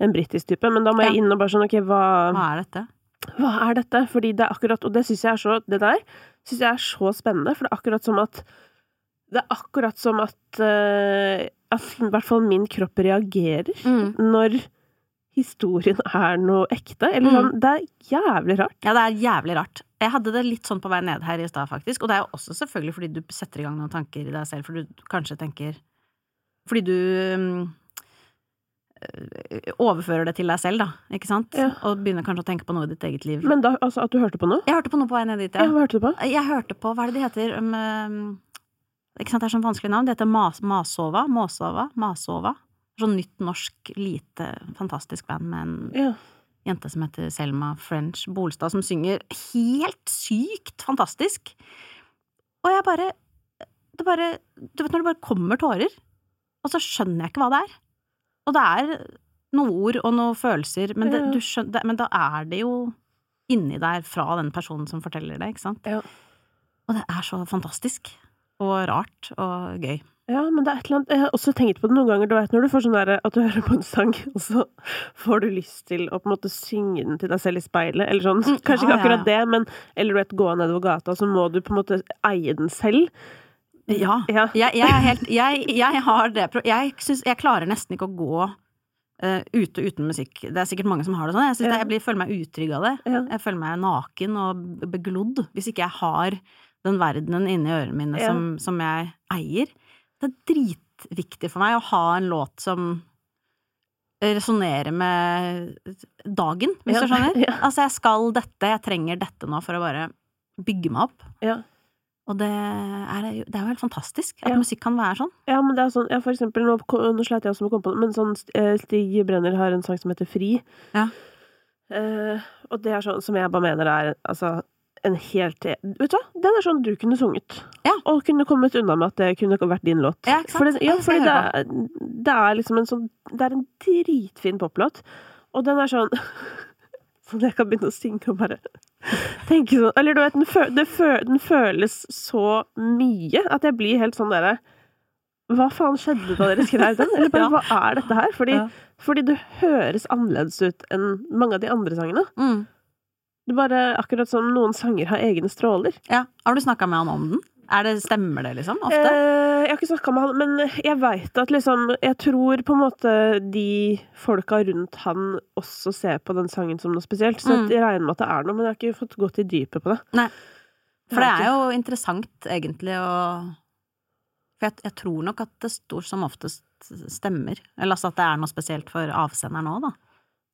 en britisk type, men da må jeg inn og bare sånn ok, hva, Hva er dette? hva er dette? Fordi det er akkurat Og det syns jeg er så Det der syns jeg er så spennende, for det er akkurat som at Det er akkurat som at uh, At i hvert fall min kropp reagerer Mm. når historien er noe ekte. Eller Mm. sånn Det er jævlig rart. Ja, det er jævlig rart. Jeg hadde det litt sånn på vei ned her i stad, faktisk. Og det er jo også selvfølgelig fordi du setter i gang noen tanker i deg selv, for du kanskje tenker Fordi du øh, overfører det til deg selv, da, ikke sant? Ja. Og begynner kanskje å tenke på noe i ditt eget liv. Men da, altså, at du hørte på noe? Jeg hørte på noe på vei ned dit, Ja, hva hørte du på? Jeg hørte på, hva er det de heter? Um, um, ikke sant, det er sånn vanskelig navn. Det heter Mas Masova. Måsova. Masova. Sånn nytt norsk, lite, fantastisk band med en Ja. jente som heter Selma French Bolstad, som synger helt sykt fantastisk. Og jeg bare Det bare Du vet når det bare kommer tårer, og så skjønner jeg ikke hva det er. Og det er noen ord og noen følelser, men, det, Ja. du skjønner, det, men da er det jo inni der fra den personen som forteller det, ikke sant? Ja. Og det er så fantastisk. Og rart og gøy. Ja, men det er et eller annet Jeg har også tenkt på det noen ganger. Du vet når du får sånn der at du hører på en sang, (laughs) og så får du lyst til å på en måte synge den til deg selv i speilet, eller sånn. Mm, Kanskje ja, ikke akkurat ja, det, men Eller du vet, gå nedover gata, så må du på en måte eie den selv. Ja. Ja. Jeg, jeg er helt Jeg, jeg har det Jeg syns Jeg klarer nesten ikke å gå Uh, ute uten musikk. Det er sikkert mange som har det sånn. Jeg, Ja. det, jeg blir, føler meg utrygg av det. Ja. Jeg føler meg naken og beglodd hvis ikke jeg har den verdenen inni ørene mine Ja. som, som jeg eier. Det er dritviktig for meg å ha en låt som resonnerer med dagen, hvis Ja. du skjønner. (laughs) Ja. Altså, jeg skal dette, jeg trenger dette nå for å bare bygge meg opp. Ja. Og det er, det er jo helt fantastisk at musikk kan være sånn. Ja, men det er sånn, for eksempel, nå, nå sleit jeg også med å komme på det, men sånn eh, Stig Brenner har en sang som heter Fri. Ja. Eh, og det er sånn som jeg bare mener er altså en helt Vet du hva? Den er sånn du kunne sunget. Ja. Og kunne kommet unna med at det kunne vært din låt. Ja? For det, ja, fordi det er, det er liksom en sånn Det er en dritfin poplåt, og den er sånn (laughs) Sånn jeg kan begynne å synge og bare tenke sånn Eller du vet, den, fø, det fø, den føles så mye at jeg blir helt sånn derre Hva faen skjedde da dere skrev den? Eller bare, (laughs) Ja. hva er dette her? Fordi, Ja. fordi det høres annerledes ut enn mange av de andre sangene. Mm. Det er bare akkurat som noen sanger har egne stråler. Ja. Har du snakka med han om den? Er det, stemmer det, liksom? Ofte? Eh, jeg har ikke snakka med han, men jeg veit at liksom Jeg tror på en måte de folka rundt han også ser på den sangen som noe spesielt. Så Mm. jeg regner med at det er noe, men jeg har ikke fått gått i dypet på det. Nei. For det er jo interessant, egentlig, å For jeg, jeg tror nok at det stort som oftest stemmer. Eller altså at det er noe spesielt for avsenderen òg, da.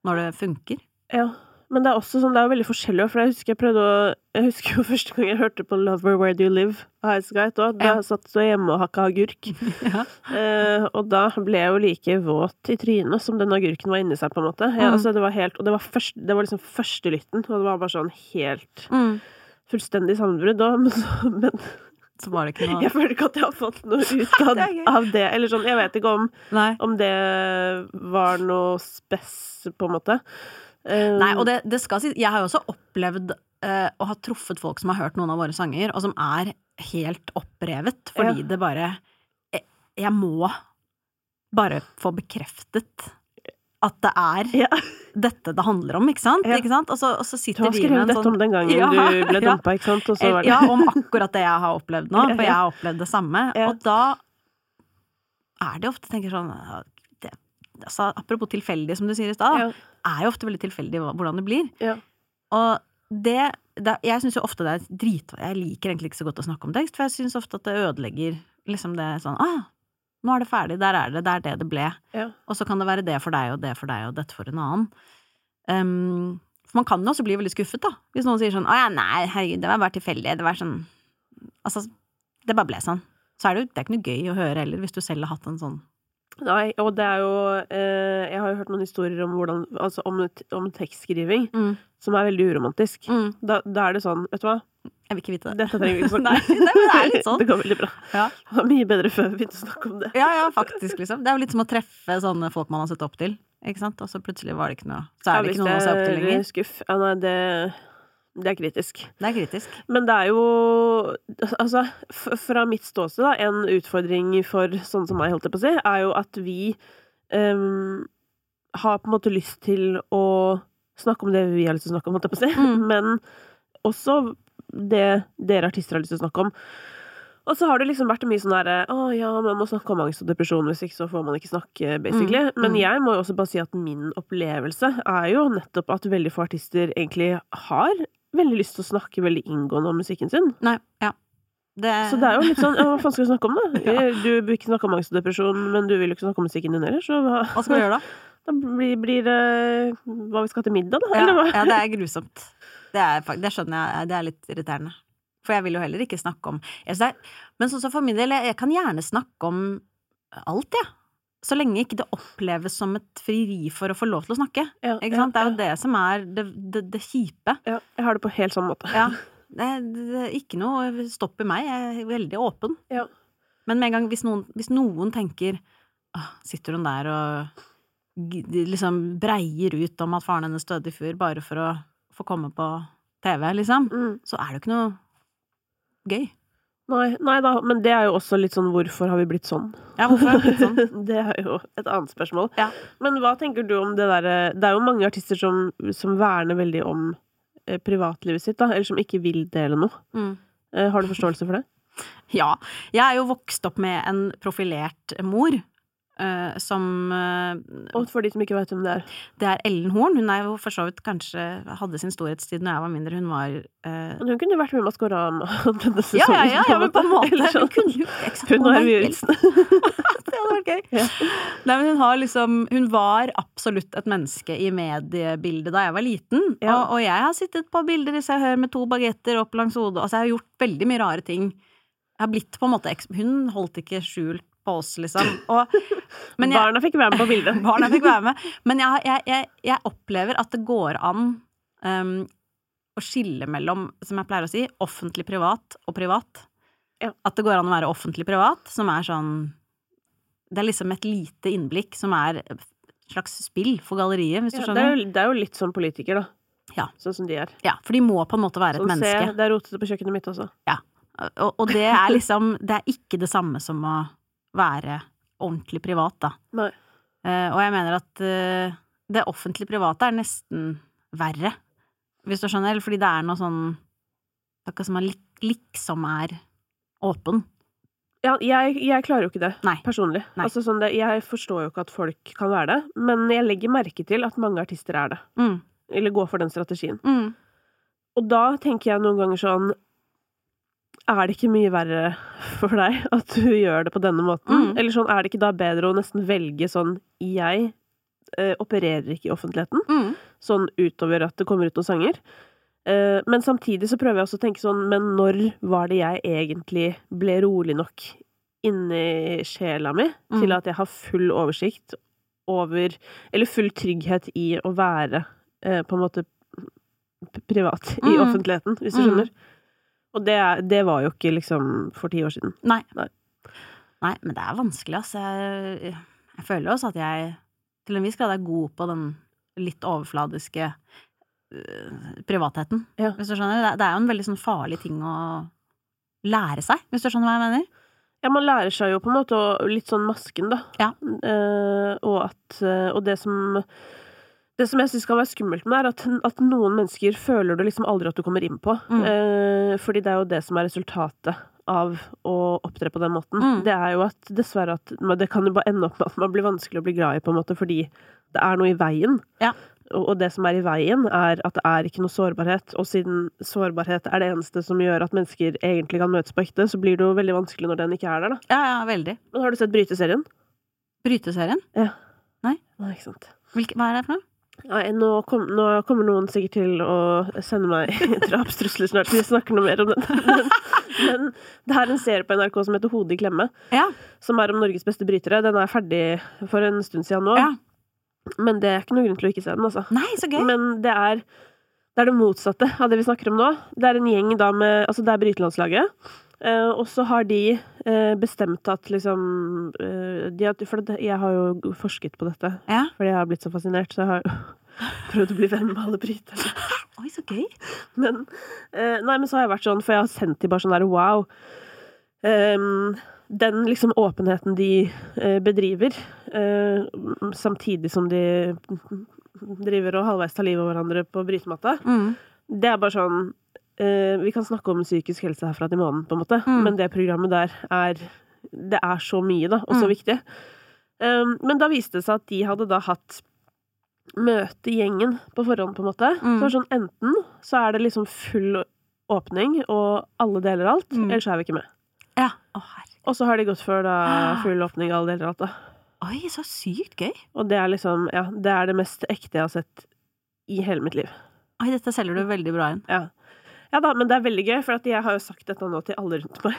Når det funker. Ja. Men det er også sånn, det er jo veldig forskjellig, for jeg husker jeg prøvde å Jeg husker jo (laughs) første gang jeg hørte på Lover Where Do You Live av Highasakite òg. Da Ja. satt jeg hjemme og hakka agurk. (laughs) Ja. Eh, og da ble jeg jo like våt i trynet som den agurken var inni seg, på en måte. Ja, Mm. altså, det var helt Og det var, først, det var liksom første lytten, og det var bare sånn helt Mm. fullstendig sammenbrudd. òg, (laughs) men, så, men så var det ikke noe Jeg føler ikke at jeg har fått noe ut av, Det av det. Eller sånn, jeg vet ikke om, om det var noe spess, på en måte. Eh, Nei, og det, det skal sies, jeg har jo også opplevd uh, å ha truffet folk som har hørt noen av våre sanger, og som er helt opprevet, fordi Ja. det bare jeg, jeg må bare få bekreftet at det er Ja. dette det handler om, ikke sant? Ja. Ikke sant? Og, så, og så Du sitter har de skrevet med en dette sånn om den gangen du ble dumpa, ikke sant? Og så var det Ja, om akkurat det jeg har opplevd nå, for jeg har opplevd det samme. Og da er det ofte, tenker sånn altså, Apropos tilfeldig, som du sier i stad, Ja. er jo ofte veldig tilfeldig hvordan det blir. Ja. Og det, det Jeg syns jo ofte det er drit... Jeg liker egentlig ikke så godt å snakke om tekst, for jeg syns ofte at det ødelegger liksom det sånn ah, nå er det ferdig, der er det, det er det det ble. Ja. Og så kan det være det for deg og det for deg og dette for en annen. Um, for man kan jo også bli veldig skuffet, da. Hvis noen sier sånn 'Å ja, nei, herregud, det var bare tilfeldig'. Det var sånn Altså, det bare ble sånn. Så er det jo det er ikke noe gøy å høre heller, hvis du selv har hatt en sånn Nei, og det er jo eh, Jeg har jo hørt noen historier om hvordan Altså om, om tekstskriving mm, som er veldig uromantisk. mm, Da, da er det sånn, vet du hva, Jeg vil ikke vite det. dette trenger vi ikke (laughs) snakke Nei, (laughs) nei, det er litt sånn. Det går veldig bra. Ja. Det var mye bedre før vi begynte å snakke om det. Ja, ja, faktisk, liksom. Det er jo litt som å treffe sånne folk man har sett opp til. Ikke sant? Og så plutselig var det ikke noe Så er det ikke noe å se opp til lenger. er Skuff. Ja, nei, det, det er kritisk. Det er kritisk. Men det er jo Altså, fra mitt ståsted, da, en utfordring for sånne som meg, holdt jeg på å si, er jo at vi um, har på en måte lyst til å snakke om det vi har lyst til å snakke om, holdt jeg på å si, Mm. (laughs) men også det dere artister har lyst til å snakke om. Og så har det liksom vært mye sånn derre Å ja, man må snakke om angst og depresjon, hvis ikke så får man ikke snakke, basically. Mm, Men mm. jeg må jo også bare si at min opplevelse er jo nettopp at veldig få artister egentlig har veldig lyst til å snakke veldig inngående om musikken sin. Nei, ja. Det, Så det er jo litt sånn ja, Hva faen skal vi snakke om, da? (laughs) Ja. Du vil ikke snakke om angst og depresjon, men du vil jo ikke snakke om musikken din heller, så hva, Hva skal vi gjøre da? (laughs) da blir, blir det hva vi skal til middag, da? Ja, ja, det er grusomt. Det, er, det skjønner jeg. Det er litt irriterende. For jeg vil jo heller ikke snakke om jeg Men sånn som for min del, jeg, jeg kan gjerne snakke om alt, jeg. Så lenge ikke det oppleves som et frieri for å få lov til å snakke. Ja, Ikke sant? Det er jo det som er det, det, det kjipe. Ja, jeg har det på helt samme måte. Ja. Det, det ikke noe stopp i meg. Jeg er veldig åpen. Ja. Men med en gang hvis noen, hvis noen tenker «Åh, Sitter hun der og liksom breier ut om at faren hennes døde i fjor bare for å få komme på TV, liksom, Mm. så er det jo ikke noe gøy. Nei, nei da, men det er jo også litt sånn hvorfor har vi blitt sånn? Ja, hvorfor har vi blitt sånn? (laughs) det er jo et annet spørsmål. Ja. Men hva tenker du om det derre Det er jo mange artister som, som verner veldig om eh, privatlivet sitt, da, eller som ikke vil dele noe. Mm. Eh, har du forståelse for det? Ja. Jeg er jo vokst opp med en profilert mor. Eh, som uh, Og for de som ikke vet hvem det er. Det er Ellen Horn. Hun er jo for så vidt kanskje hadde sin storhetstid når jeg var mindre. Hun var uh, hun kunne vært med i Maskorama (laughs) denne Ja, sesongen. ja, ja, ja, men på en (laughs) måte. Hun kunne jo Hun og var Herve. Det hadde vært gøy. Ja. Nei, men hun har liksom Hun var absolutt et menneske i mediebildet da jeg var liten. Ja. Og, og jeg har sittet på bilder i Se og Hør med to bagetter opp langs hodet. Altså, jeg har gjort veldig mye rare ting. Jeg har blitt på en måte eks- Hun holdt ikke skjult på oss, liksom. Og, (laughs) men jeg, Barna fikk være med på bildet. (laughs) Barna fikk være med. Men jeg, jeg, jeg, opplever at det går an um, å skille mellom, som jeg pleier å si, offentlig privat og privat. Ja. At det går an å være offentlig privat, som er sånn Det er liksom et lite innblikk som er et slags spill for galleriet, hvis du skjønner. det, er jo, det er jo litt sånn politiker, da. Ja. Sånn som de er. Ja, for de må på en måte være et menneske. se, det er rotete på kjøkkenet mitt også. Og, og det er liksom Det er ikke det samme som å være ordentlig privat, da. Nei. Uh, og jeg mener at uh, det offentlig-private er nesten verre, hvis du skjønner, eller fordi det er noe sånn det er som man lik, liksom er åpen. Ja, jeg, jeg klarer jo ikke det, Nei. personlig. Nei. Altså, sånn det, jeg forstår jo ikke at folk kan være det, men jeg legger merke til at mange artister er det. Mm. Eller går for den strategien. Mm. Og da tenker jeg noen ganger sånn Er det ikke mye verre for deg at du gjør det på denne måten? Mm. Eller sånn, er det ikke da bedre å nesten velge sånn Jeg eh, opererer ikke i offentligheten, Mm. sånn utover at det kommer ut noen sanger. Eh, men samtidig så prøver jeg også å tenke sånn Men når var det jeg egentlig ble rolig nok inni sjela mi til Mm. at jeg har full oversikt over Eller full trygghet i å være eh, på en måte privat i Mm. offentligheten, hvis du Mm. skjønner. Og det, det var jo ikke liksom for ti år siden. Nei. Nei. Nei, men det er vanskelig, ass. Jeg, jeg føler også at jeg til en viss grad er god på den litt overfladiske øh, privatheten, Ja. hvis du skjønner. Det, det er jo en veldig sånn farlig ting å lære seg, hvis du skjønner hva jeg mener. Ja, man lærer seg jo på en måte litt sånn masken, da. Ja. Eh, og at eh, Og det som det som jeg syns kan være skummelt med er at, at noen mennesker føler du liksom aldri at du kommer inn på. Mm. Eh, fordi det er jo det som er resultatet av å opptre på den måten. Mm. Det er jo at dessverre at Det kan jo bare ende opp med at man blir vanskelig å bli glad i, på en måte, fordi det er noe i veien. Ja. Og, og det som er i veien, er at det er ikke noe sårbarhet. Og siden sårbarhet er det eneste som gjør at mennesker egentlig kan møtes på ekte, så blir det jo veldig vanskelig når den ikke er der, da. Ja, ja, veldig. Men har du sett Bryteserien? Bryteserien? Nei, ikke sant. Hvilke, hva er det for noe? Nei, nå, kom, nå kommer noen sikkert til å sende meg (laughs) drapstrusler snart, vi snakker noe mer om den. (laughs) Men, men det er en serie på NRK som heter Hodet i klemme, Ja. som er om Norges beste brytere. Den er ferdig for en stund siden nå. ja. Men det er ikke noe grunn til å ikke se den, altså. Nei, så gøy! Men det er, det er det motsatte av det vi snakker om nå. Det er en gjeng da med Altså, det er brytelandslaget. Eh, og så har de bestemt at liksom eh, For jeg har jo forsket på dette, Ja. fordi jeg har blitt så fascinert, så jeg har jo (laughs) prøvd å bli venn med alle bryterne. (laughs) Oi, så gøy! Men, eh, nei, men så har jeg vært sånn, for jeg har sendt de bare sånn der wow. Ehm, den liksom åpenheten de eh, bedriver, eh, samtidig som de driver og halvveis tar livet av hverandre på brytematta, Mm. det er bare sånn eh, Vi kan snakke om psykisk helse herfra til månen, på en måte, Mm. men det programmet der er Det er så mye, da, og så Mm. viktig. Um, men da viste det seg at de hadde da hatt møte gjengen på forhånd, på en måte. Mm. Så sånn, enten så er det liksom full åpning, og alle deler alt, Mm. eller så er vi ikke med. Ja. Oh. Og så har de gått for da full åpning, alle deler alt, da. Oi, så sykt gøy! Og det er liksom, ja, det er det mest ekte jeg har sett i hele mitt liv. Oi, dette selger du veldig bra inn. Ja. Ja da, men det er veldig gøy, for at jeg har jo sagt dette nå til alle rundt meg.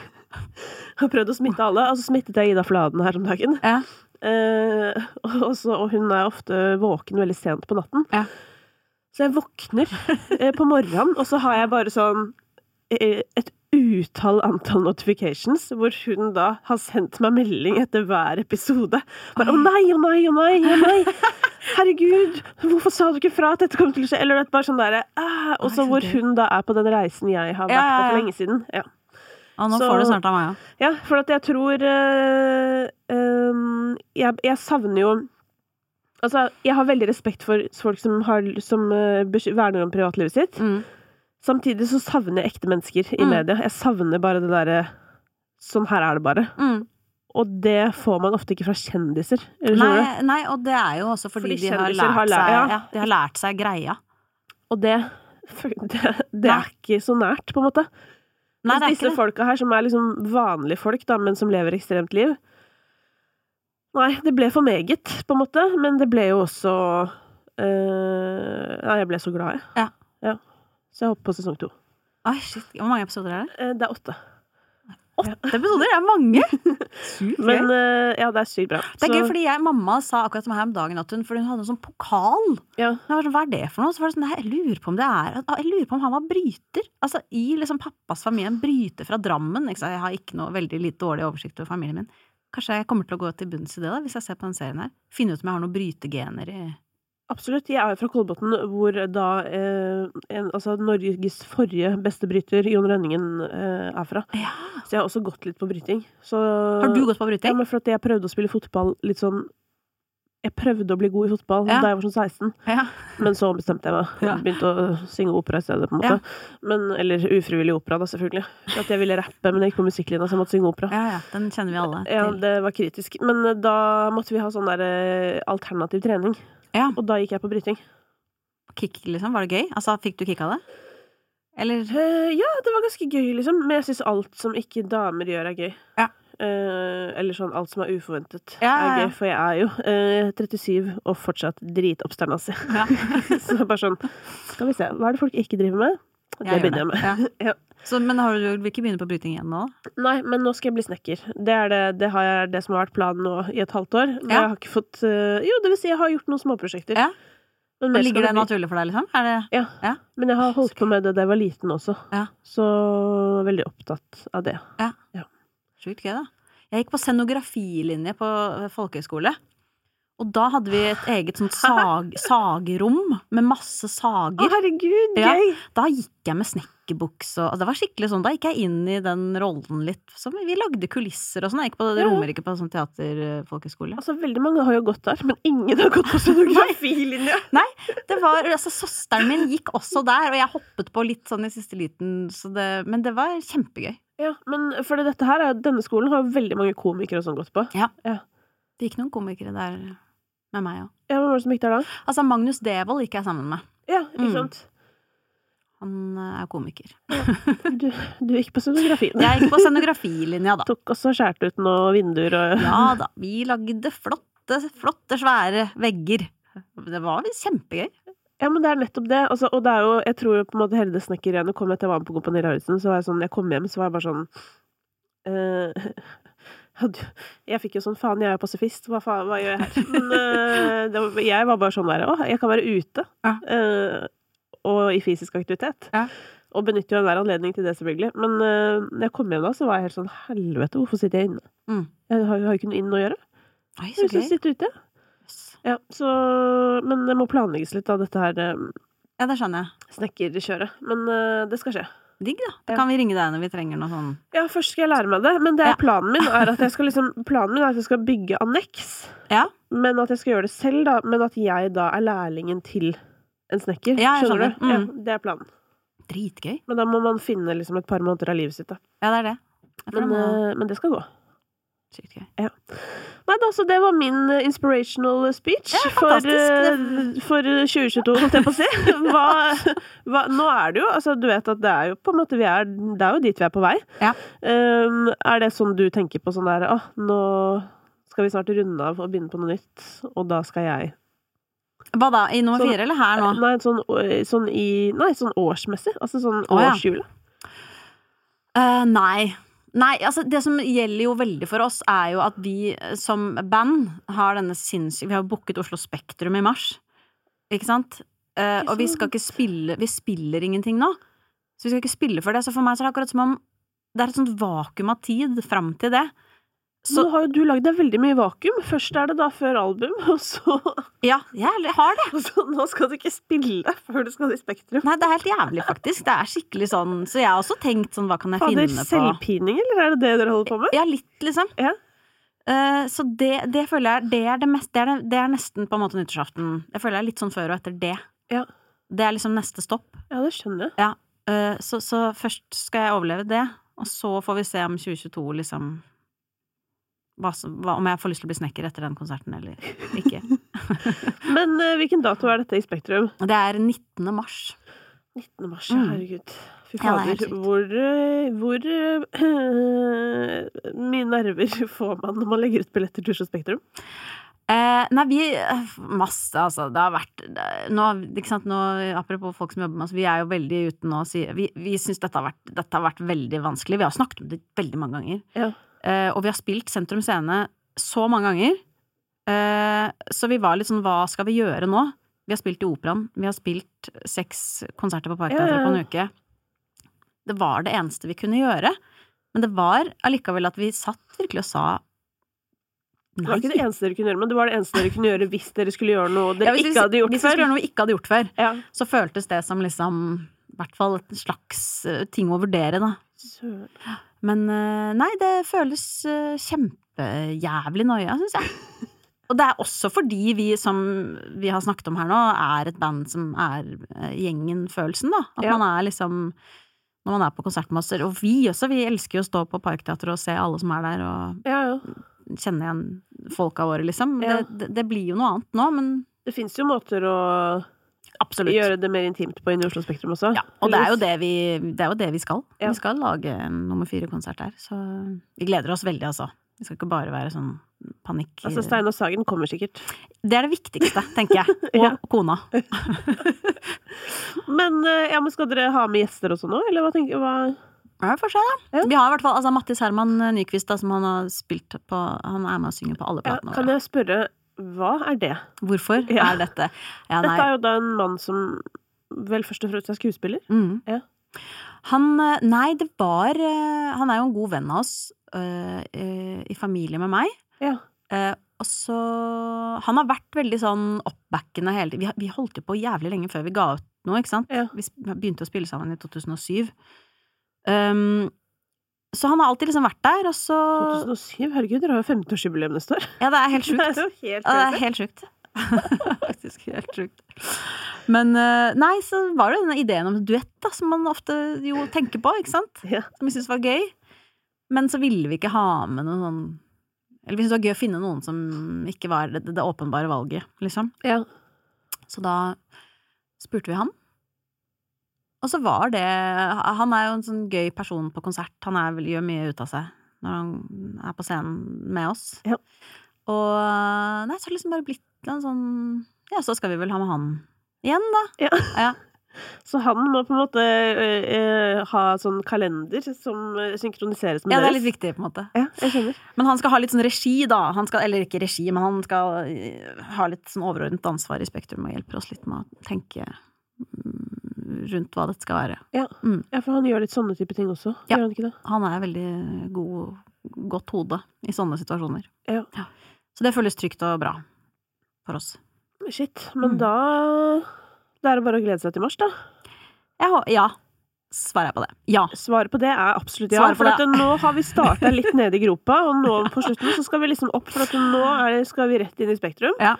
(laughs) Har prøvd å smitte alle. Og så smittet jeg Ida Fladen her om dagen. Ja. Eh, og, så, og hun er ofte våken veldig sent på natten. Ja. Så jeg våkner eh, på morgenen, og så har jeg bare sånn eh, et utall antall notifications, hvor hun da har sendt meg melding etter hver episode. Bare 'Å nei, å nei, å nei, å nei! Herregud, hvorfor sa du ikke fra at dette kom til å skje?' Eller det er bare sånn derre «Ah», Og så hvor hun da er på den reisen jeg har vært Ja, ja, på for lenge siden. Ja. Og nå Så- får du snart av meg òg. Ja, for at jeg tror eh, ehm, jeg, jeg savner jo Altså, jeg har veldig respekt for folk som, har, som eh, verner om privatlivet sitt. Mm. Samtidig så savner jeg ekte mennesker i Mm. media. Jeg savner bare det derre Sånn her er det bare. Mm. Og det får man ofte ikke fra kjendiser. Eller? Nei, nei, og det er jo også fordi, Fordi de, har lært har lært- seg, ja. de har lært seg greia. Og det, (laughs) det, det er ikke så nært, på en måte. Nei, disse folka her, som er liksom vanlige folk, da, men som lever ekstremt liv Nei, det ble for meget, på en måte, men det ble jo også øh, Ja, jeg ble så glad, jeg. Ja. ja. Så jeg hopper på sesong to. Ai, shit. Hvor mange episoder er det? Eh, det er åtte. Åtte episoder! Det er mange! (laughs) Sykt gøy. Men eh, ja, det er sykt bra. Det er gøy, fordi jeg, mamma sa akkurat som her om dagen at hun, fordi hun hadde en sånn pokal. ja. Jeg var sånn, Hva er det for noe? Så var det sånn, nei, jeg lurer på om det er Jeg lurer på om han var bryter. Altså i liksom pappas familie, en bryter fra Drammen. Ikke sant? Jeg har ikke noe veldig litt dårlig oversikt over familien min. Kanskje jeg kommer til å gå til bunns i det, da, hvis jeg ser på den serien her. Finne ut om jeg har noen brytegener i Absolutt. Jeg er jo fra Kolbotn, hvor da eh, en, altså Norges forrige beste bryter, Jon Rønningen, eh, er fra. Ja. Så jeg har også gått litt på bryting. Så, Har du gått på Ja, bryting? men for at jeg prøvde å spille fotball litt sånn Jeg prøvde å bli god i fotball Ja. da jeg var sånn 16, Ja. men så bestemte jeg meg. Ja. Begynte å synge opera i stedet, på en måte. Men, eller ufrivillig opera, da, selvfølgelig. At jeg ville rappe, men jeg gikk på musikklinja, så jeg måtte synge opera. ja, ja. Den kjenner vi alle til. Ja, det var kritisk. Men eh, da måtte vi ha sånn der eh, alternativ trening. Ja. Og da gikk jeg på bryting. Kick, liksom. Var det gøy? Altså, fikk du kick av det? Eller Eh, ja, det var ganske gøy, liksom. Men jeg syns alt som ikke damer gjør, er gøy. Ja. Eh, eller sånn alt som er uforventet, Ja, ja, er gøy. For jeg er jo uh, 37 og fortsatt dritoppstandasig. Ja. (laughs) så bare sånn Skal vi se, hva er det folk ikke driver med? Det Jeg begynner jeg med. Ja. (laughs) Ja. Så, men har du, vil ikke begynne på bryting igjen nå? Nei, men nå skal jeg bli snekker. Det er det, det, har jeg, det som har vært planen nå i et halvt år. Men Ja. jeg har ikke fått uh, Jo, det vil si, jeg har gjort noen småprosjekter. Ja. Men, Men ligger det naturlig for deg, liksom? Det Ja. Ja. Men jeg har holdt på med det da jeg var liten også. Ja. Så veldig opptatt av det. Sjukt gøy, da? Jeg gikk på scenografilinje på folkehøyskole. Og da hadde vi et eget sånt sag, (laughs) sagrom med masse Å, sager. gøy! Ja. Da gikk jeg med snekkerbukse og altså, Det var skikkelig sånn, da gikk jeg inn i den rollen litt. Så vi lagde kulisser og sånn. Jeg gikk på Ja. Romerike på sånn teaterfolkehøyskole. Altså, veldig mange har jo gått der, men ingen har gått på (laughs) scenografilinje. Det var, altså Søsteren min gikk også der, og jeg hoppet på litt sånn i siste liten, så det, men det var kjempegøy. Ja, men for dette her, er- denne skolen har veldig mange komikere og sånn gått på. Ja, Det gikk noen komikere der med meg òg. Ja, Hvem var det som gikk der da? Altså, Magnus Devold gikk jeg sammen med. Ja, ikke Mm. sant? Han eh, er komiker. Du, du gikk på scenografien. (laughs) Jeg gikk på scenografilinja, da. Tok også skjært ut noen vinduer og Ja da, vi lagde flotte, flotte, svære vegger. Det var kjempegøy. Ja, men det er nettopp det. Altså, og det er jo, jeg tror jo på en måte hele det snekkergreiene kom etter jeg var med på Kompani Lauritzen. Så var jeg sånn, jeg kom hjem, så var jeg bare sånn (laughs) uh, Jeg fikk jo sånn faen, jeg er jo pasifist, hva faen, hva gjør jeg her? Men uh, det var, jeg var bare sånn der, å, jeg kan være ute. Eh, og i fysisk aktivitet. Ja. Og benytter jo enhver anledning til det, selvfølgelig. Men uh, når jeg kom hjem da, så var jeg helt sånn helvete, hvorfor sitter jeg inne? Mm. Jeg har, jo ikke noe inn å gjøre. Nei, Jeg så lyst til å sitte ute. Ja, så, men det må planlegges litt da, dette her eh, Ja, det skjønner jeg. snekkerkjøret. Men eh, det skal skje. Digg, da. Da Ja. kan vi ringe deg når vi trenger noe sånn. Ja, først skal jeg lære meg det, men det er Ja. planen min er at jeg skal liksom Planen min er at jeg skal bygge anneks. Ja. Men at jeg skal gjøre det selv, da. Men at jeg da er lærlingen til en snekker. Ja, jeg skjønner du? Mm. Ja, det er planen. Dritgøy. Men da må man finne liksom et par måneder av livet sitt, da. Ja, det er det. Jeg Men, det må- eh, men det skal gå. Sykt gøy. Nei da, så det var min eh, inspirational speech Ja, for, eh, for 2022, holdt jeg på å si. (laughs) Hva, hva, nå er det jo Altså, du vet at det er jo på en måte vi er Det er jo dit vi er på vei. Ja. Um, er det sånn du tenker på sånn der Å, nå skal vi snart runde av og begynne på noe nytt, og da skal jeg Hva da? I nummer Sånn- eller her nå? Nei, sånn, sånn i Nei, sånn årsmessig. Altså sånn Å, ja. årshjulet. Eh, nei. Nei, altså det som gjelder jo veldig for oss, er jo at vi som band har denne sinnssyke Vi har booket Oslo Spektrum i mars, ikke sant? Uh, og vi skal ikke spille Vi spiller ingenting nå. Så vi skal ikke spille for det. Så for meg så er det akkurat som om det er et sånt vakuum av tid fram til det. Så Nå har jo du lagd deg veldig mye vakuum. Først er det da før album, (laughs) og så, ja, jeg har det. (laughs) og så Nå skal du ikke spille før du skal i Spektrum. Nei, det er helt jævlig, faktisk. Det er skikkelig sånn Så jeg har også tenkt sånn, hva kan jeg Fader, finne på? selvpining, eller er det det dere holder på med? Ja, litt, liksom. Ja. Uh, så det, det føler jeg det er, det, mest, det, er det, det er nesten på en måte nyttårsaften. Jeg føler jeg er litt sånn før og etter det. Ja. Det er liksom neste stopp. Ja, det skjønner jeg. Eh, så, så først skal jeg overleve det, og så får vi se om 2022 liksom hva, som- hva, Om jeg får lyst til å bli snekker etter den konserten eller ikke. (laughs) Men uh, hvilken dato er dette i Spektrum? Det er 19. mars. 19. mars, ja, herregud. Fy er fader. Ja, hvor eh, hvor uh, mye nerver får man når man legger ut billetter til Oslo Spektrum? Eh, nei, vi Masse, altså. Det har vært nå, ikke sant, nå, Apropos folk som jobber med oss, vi er jo veldig ute nå og sier Vi, vi syns dette, dette har vært veldig vanskelig. Vi har snakket om det veldig mange ganger. Ja. Eh, og vi har spilt Sentrum Scene så mange ganger. Eh, så vi var litt sånn Hva skal vi gjøre nå? Vi har spilt i Operaen. Vi har spilt seks konserter på Parkteatret på en uke. Det var det eneste vi kunne gjøre. Men det var allikevel at vi satt virkelig og sa Det var ikke det eneste dere kunne gjøre, men det var det eneste dere kunne gjøre hvis dere skulle gjøre noe dere Ja, vi- ikke hadde gjort Hvis vi skulle gjøre noe vi ikke hadde gjort før, Ja. så føltes det som liksom i hvert fall et slags eh, ting å vurdere, da. Søren. Men eh, nei, det føles eh, kjempejævlig noia, syns jeg. (laughs) Og det er også fordi vi, som vi har snakket om her nå, er et band som er eh, gjengen-følelsen, da. At Ja. man er liksom Når man er på konsertmasser. Og vi også, vi elsker jo å stå på Parkteatret og se alle som er der, og Ja, ja. kjenne igjen folka våre, liksom. Det, det, det blir jo noe annet nå, men Det fins jo måter å absolutt. gjøre det mer intimt på inne i Oslo Spektrum også. Ja, og det er jo det vi, det er jo det vi skal. Ja. Vi skal lage en nummer fire-konsert der. Så vi gleder oss veldig, altså. Vi skal ikke bare være sånn panikk. Altså, Steinar Sagen kommer sikkert. Det er det viktigste, tenker jeg. (laughs) Og Ja. kona. (laughs) Men, eh, ja, men skal dere ha med gjester også nå, eller hva tenker hva? Ja, får se, da. Ja. Vi har i hvert fall altså, Mattis Herman Nyquist, da, som han har spilt på Han er med og synger på alle Ja, platene kan jeg spørre, Hva er det? Hvorfor (laughs) Ja. er dette ja, Dette er jo da en mann som vel først og fremst er skuespiller. Mm. Ja. Han eh, Nei, det var eh, Han er jo en god venn av oss øh, øh, i familie med meg. Ja. Uh, og så Han har vært veldig sånn oppbackende hele tiden. Vi, vi holdt jo på jævlig lenge før vi ga ut noe, ikke sant? Ja. Vi begynte å spille sammen i 2007. Um, så han har alltid liksom vært der, og så 2007, herregud, dere har jo 15-årsjubileum neste år. Ja, det er helt (laughs) Det sjukt. er helt Ja, det er helt sjukt. (laughs) Faktisk helt sjukt. Men eh, nei, så var det denne ideen om duett, da, som man ofte jo tenker på, ikke sant? Ja. Som vi syntes var gøy. Men så ville vi ikke ha med noen sånn Eller vi syntes det var gøy å finne noen som ikke var det, det åpenbare valget, liksom. Ja. Så da spurte vi han. Og så var det Han er jo en sånn gøy person på konsert. Han er, gjør mye ut av seg når han er på scenen med oss. Ja. Og nei, så har det liksom bare blitt en sånn Ja, så skal vi vel ha med han igjen, da. Ja. Ja. (laughs) Så han må på en måte øh, øh, ha sånn kalender som øh, synkroniseres med Ja, det er litt viktig, på en måte. Ja, jeg skjønner. Men han skal ha litt sånn regi, da. Han skal, eller ikke regi, men han skal eh, ha litt sånn overordnet ansvar i Spektrum og hjelper oss litt med å tenke mm, rundt hva dette skal være. Ja. Mm. ja, for han gjør litt sånne type ting også. Ja. Gjør han ikke det? Han er veldig god, godt hode i sånne situasjoner. Ja. Så det føles trygt og bra for oss. Shit. Men Mm. da Da er det bare å glede seg til mars, da. Ja, svarer jeg på det. Ja. Svaret på det er absolutt ja. For det. nå har vi starta litt (laughs) nede i gropa, og nå på slutten så skal vi liksom opp, for nå er, skal vi rett inn i Spektrum. Ja.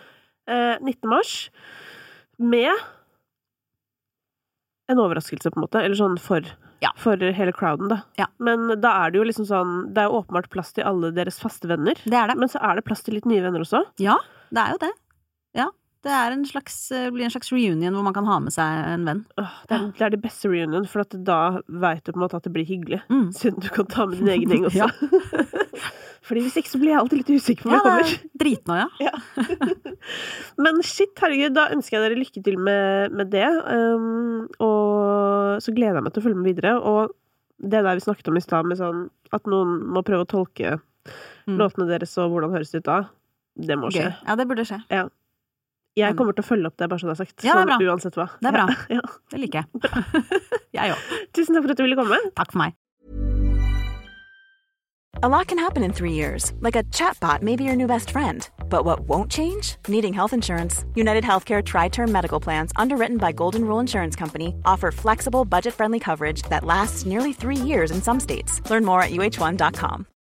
Eh, 19. mars. Med en overraskelse, på en måte. Eller sånn for, Ja. for hele crowden, da. Ja. Men da er det jo liksom sånn Det er jo åpenbart plass til alle deres faste venner. Det er det. Men så er det plass til litt nye venner også. Ja, det er jo det. Ja. Det en slags, eh, blir en slags reunion hvor man kan ha med seg en venn. Det, er, det er det beste reunion, for da veit du på en måte at det blir hyggelig. Mm. Siden du kan ta med din (laughs) egen gjeng også. Ja. (laughs) Fordi hvis ikke så blir jeg alltid litt usikker på om Ja, kommer. det er ja. (laughs) Men shit, herregud, da ønsker jeg dere lykke til med, med det. Um, og så gleder jeg meg til å følge med videre. Og det der vi snakket om i stad, med sånn at noen må prøve å tolke Mm. låtene deres og hvordan høres det ut da, det må skje. Gøy. Ja, det burde skje. Jeg kommer til å følge opp det, bare så det er sagt. Ja, det er sånn, bra. uansett hva. Det er bra. (laughs) Ja, Det liker jeg. (laughs) jeg òg. (laughs) Tusen takk for at du ville komme. Takk for meg. A lot can happen in three years, like a chatbot may be your new best friend. But what won't change? Needing health insurance. United Healthcare Tri Term Medical Plans, underwritten by Golden Rule Insurance Company, offer flexible, budget friendly coverage that lasts nearly three years in some states. Learn more at uh1.com.